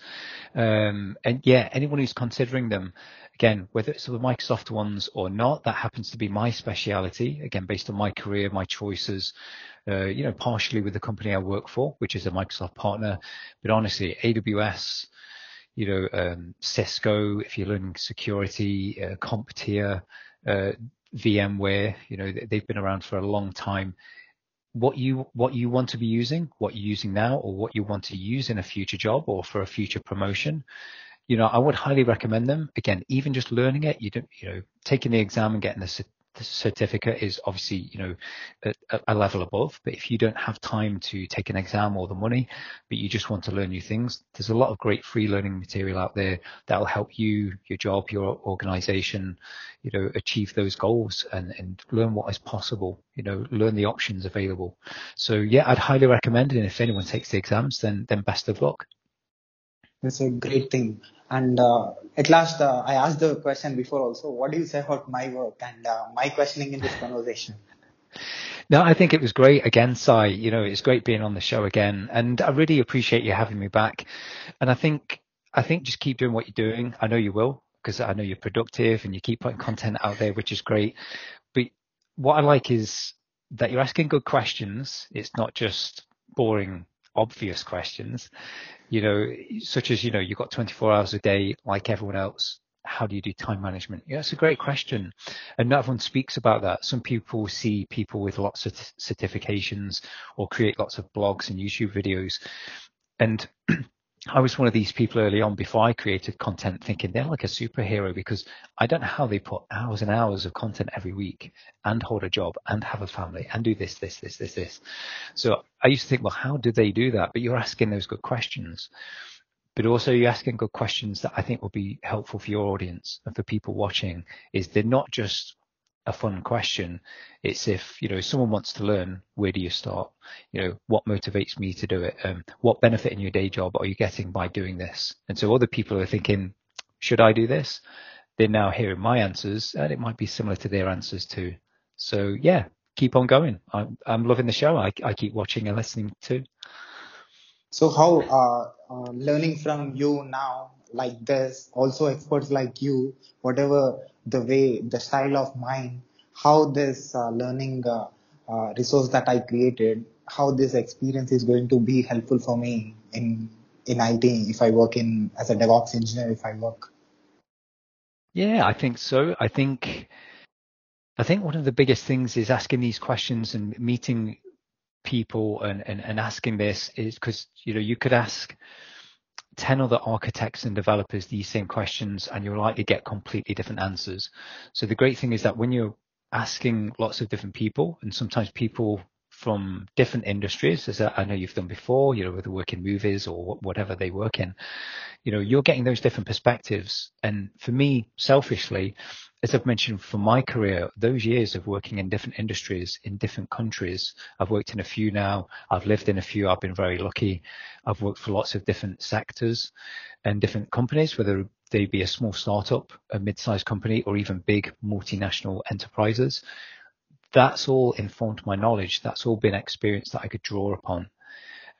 Um, and yeah, anyone who's considering them, again, whether it's the Microsoft ones or not, that happens to be my speciality, again, based on my career, my choices, uh, you know, partially with the company I work for, which is a Microsoft partner. But honestly, AWS, you know, um, Cisco, if you're learning security, uh, CompTIA, uh, VMware, you know, they've been around for a long time. What you what you want to be using, what you're using now, or what you want to use in a future job or for a future promotion, you know, I would highly recommend them. Again, even just learning it, you don't, you know, taking the exam and getting the certificate is obviously you know a, a, level above but if you don't have time to take an exam or the money but you just want to learn new things there's a lot of great free learning material out there that'll help you your job your organization you know achieve those goals and and learn what is possible you know learn the options available. So yeah i'd highly recommend it and if anyone takes the exams then then best of luck it's a great thing and uh, at last, uh, I asked the question before also, what do you say about my work and uh, my questioning in this conversation? No, I think it was great again, Sai. You know, it's great being on the show again, and I really appreciate you having me back. And I think, I think just keep doing what you're doing. I know you will because I know you're productive and you keep putting content out there, which is great. But what I like is that you're asking good questions. It's not just boring obvious questions, you know, such as, you know, you've got 24 hours a day like everyone else. How do you do time management? Yeah, it's a great question. And not everyone speaks about that. Some people see people with lots of certifications or create lots of blogs and YouTube videos. And [clears throat] I was one of these people early on before I created content thinking they're like a superhero because I don't know how they put hours and hours of content every week and hold a job and have a family and do this, this, this, this, this. So I used to think, well, how do they do that? But you're asking those good questions. But also you're asking good questions that I think will be helpful for your audience and for people watching is they're not just a fun question. It's if, you know, someone wants to learn, where do you start? You know, what motivates me to do it? Um, what benefit in your day job are you getting by doing this? And so other people are thinking, should I do this? They're now hearing my answers and it might be similar to their answers too. So yeah, keep on going. I'm, I'm loving the show. I, I keep watching and listening too. So how, uh, uh, learning from you now, like this, also experts like you, whatever the way, the style of mine, how this uh, learning uh, uh, resource that I created, how this experience is going to be helpful for me in in IT if I work in as a DevOps engineer if I work. Yeah, I think so. I think I think one of the biggest things is asking these questions and meeting people and, and, and asking this is because you know you could ask 10 other architects and developers these same questions and you'll likely get completely different answers. So the great thing is that when you're asking lots of different people and sometimes people from different industries, as I know you've done before, you know, whether work in movies or whatever they work in, you know, you're getting those different perspectives. And for me, selfishly, as I've mentioned for my career, those years of working in different industries in different countries, I've worked in a few now, I've lived in a few, I've been very lucky. I've worked for lots of different sectors and different companies, whether they be a small startup, a mid-sized company, or even big multinational enterprises. That's all informed my knowledge. That's all been experience that I could draw upon.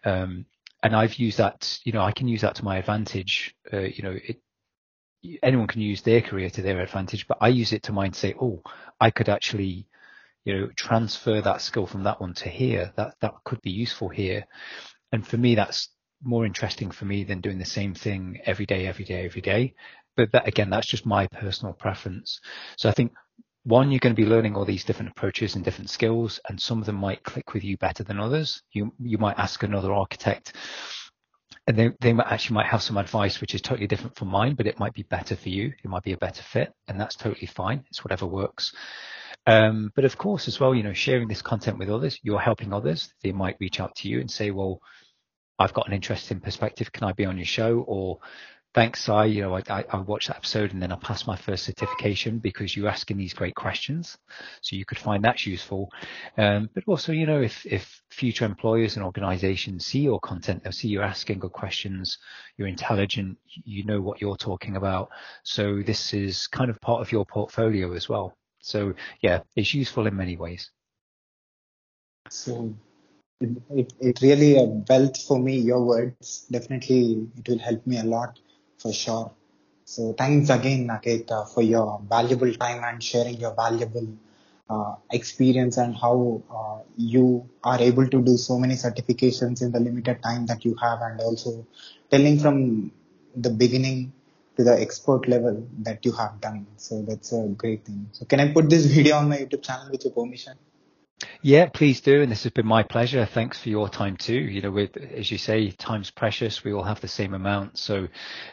Um, and I've used that, you know, I can use that to my advantage. Uh, you know, it, anyone can use their career to their advantage, but I use it to mine to say, oh, I could actually, you know, transfer that skill from that one to here. That that could be useful here. And for me, that's more interesting for me than doing the same thing every day, every day, every day. But that, again, that's just my personal preference. So I think one, you're going to be learning all these different approaches and different skills, and some of them might click with you better than others. You you might ask another architect and they, they actually might have some advice which is totally different from mine, but it might be better for you. It might be a better fit, and that's totally fine. It's whatever works. Um, but of course, as well, you know, sharing this content with others, you're helping others. They might reach out to you and say, well, I've got an interesting perspective. Can I be on your show? Or thanks, I, you know, I, I watched that episode and then I passed my first certification because you're asking these great questions. So you could find that useful. Um, but also, you know, if, if future employers and organizations see your content, they'll see you asking good questions, you're intelligent, you know what you're talking about. So this is kind of part of your portfolio as well. So yeah, it's useful in many ways. So it, it, really a wealth for me, your words. Definitely it will help me a lot for sure. So thanks again, Naket, uh, for your valuable time and sharing your valuable uh, experience and how uh, you are able to do so many certifications in the limited time that you have and also telling from the beginning to the expert level that you have done. So that's a great thing. So can I put this [laughs] video on my YouTube channel with your permission? Yeah, please do. And this has been my pleasure. Thanks for your time too. You know, with, as you say, time's precious. We all have the same amount. So,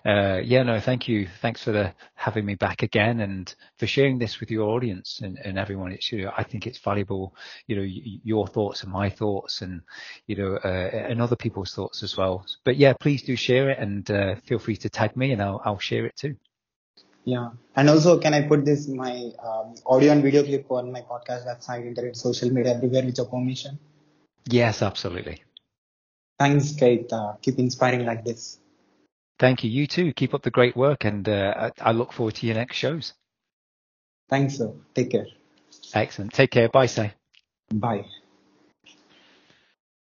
uh, yeah, no, thank you. Thanks for the, having me back again and for sharing this with your audience and, and everyone. It's, you know, I think it's valuable, you know, y- your thoughts and my thoughts and, you know, uh, and other people's thoughts as well. But yeah, please do share it and, uh, feel free to tag me and I'll, I'll share it too. Yeah. And also, can I put this, my um, audio and video clip on my podcast website, internet, social media, everywhere with your permission? Yes, absolutely. Thanks, Kate. Uh, keep inspiring like this. Thank you. You too. Keep up the great work and uh, I, I look forward to your next shows. Thanks, sir. Take care. Excellent. Take care. Bye, Sai. Bye.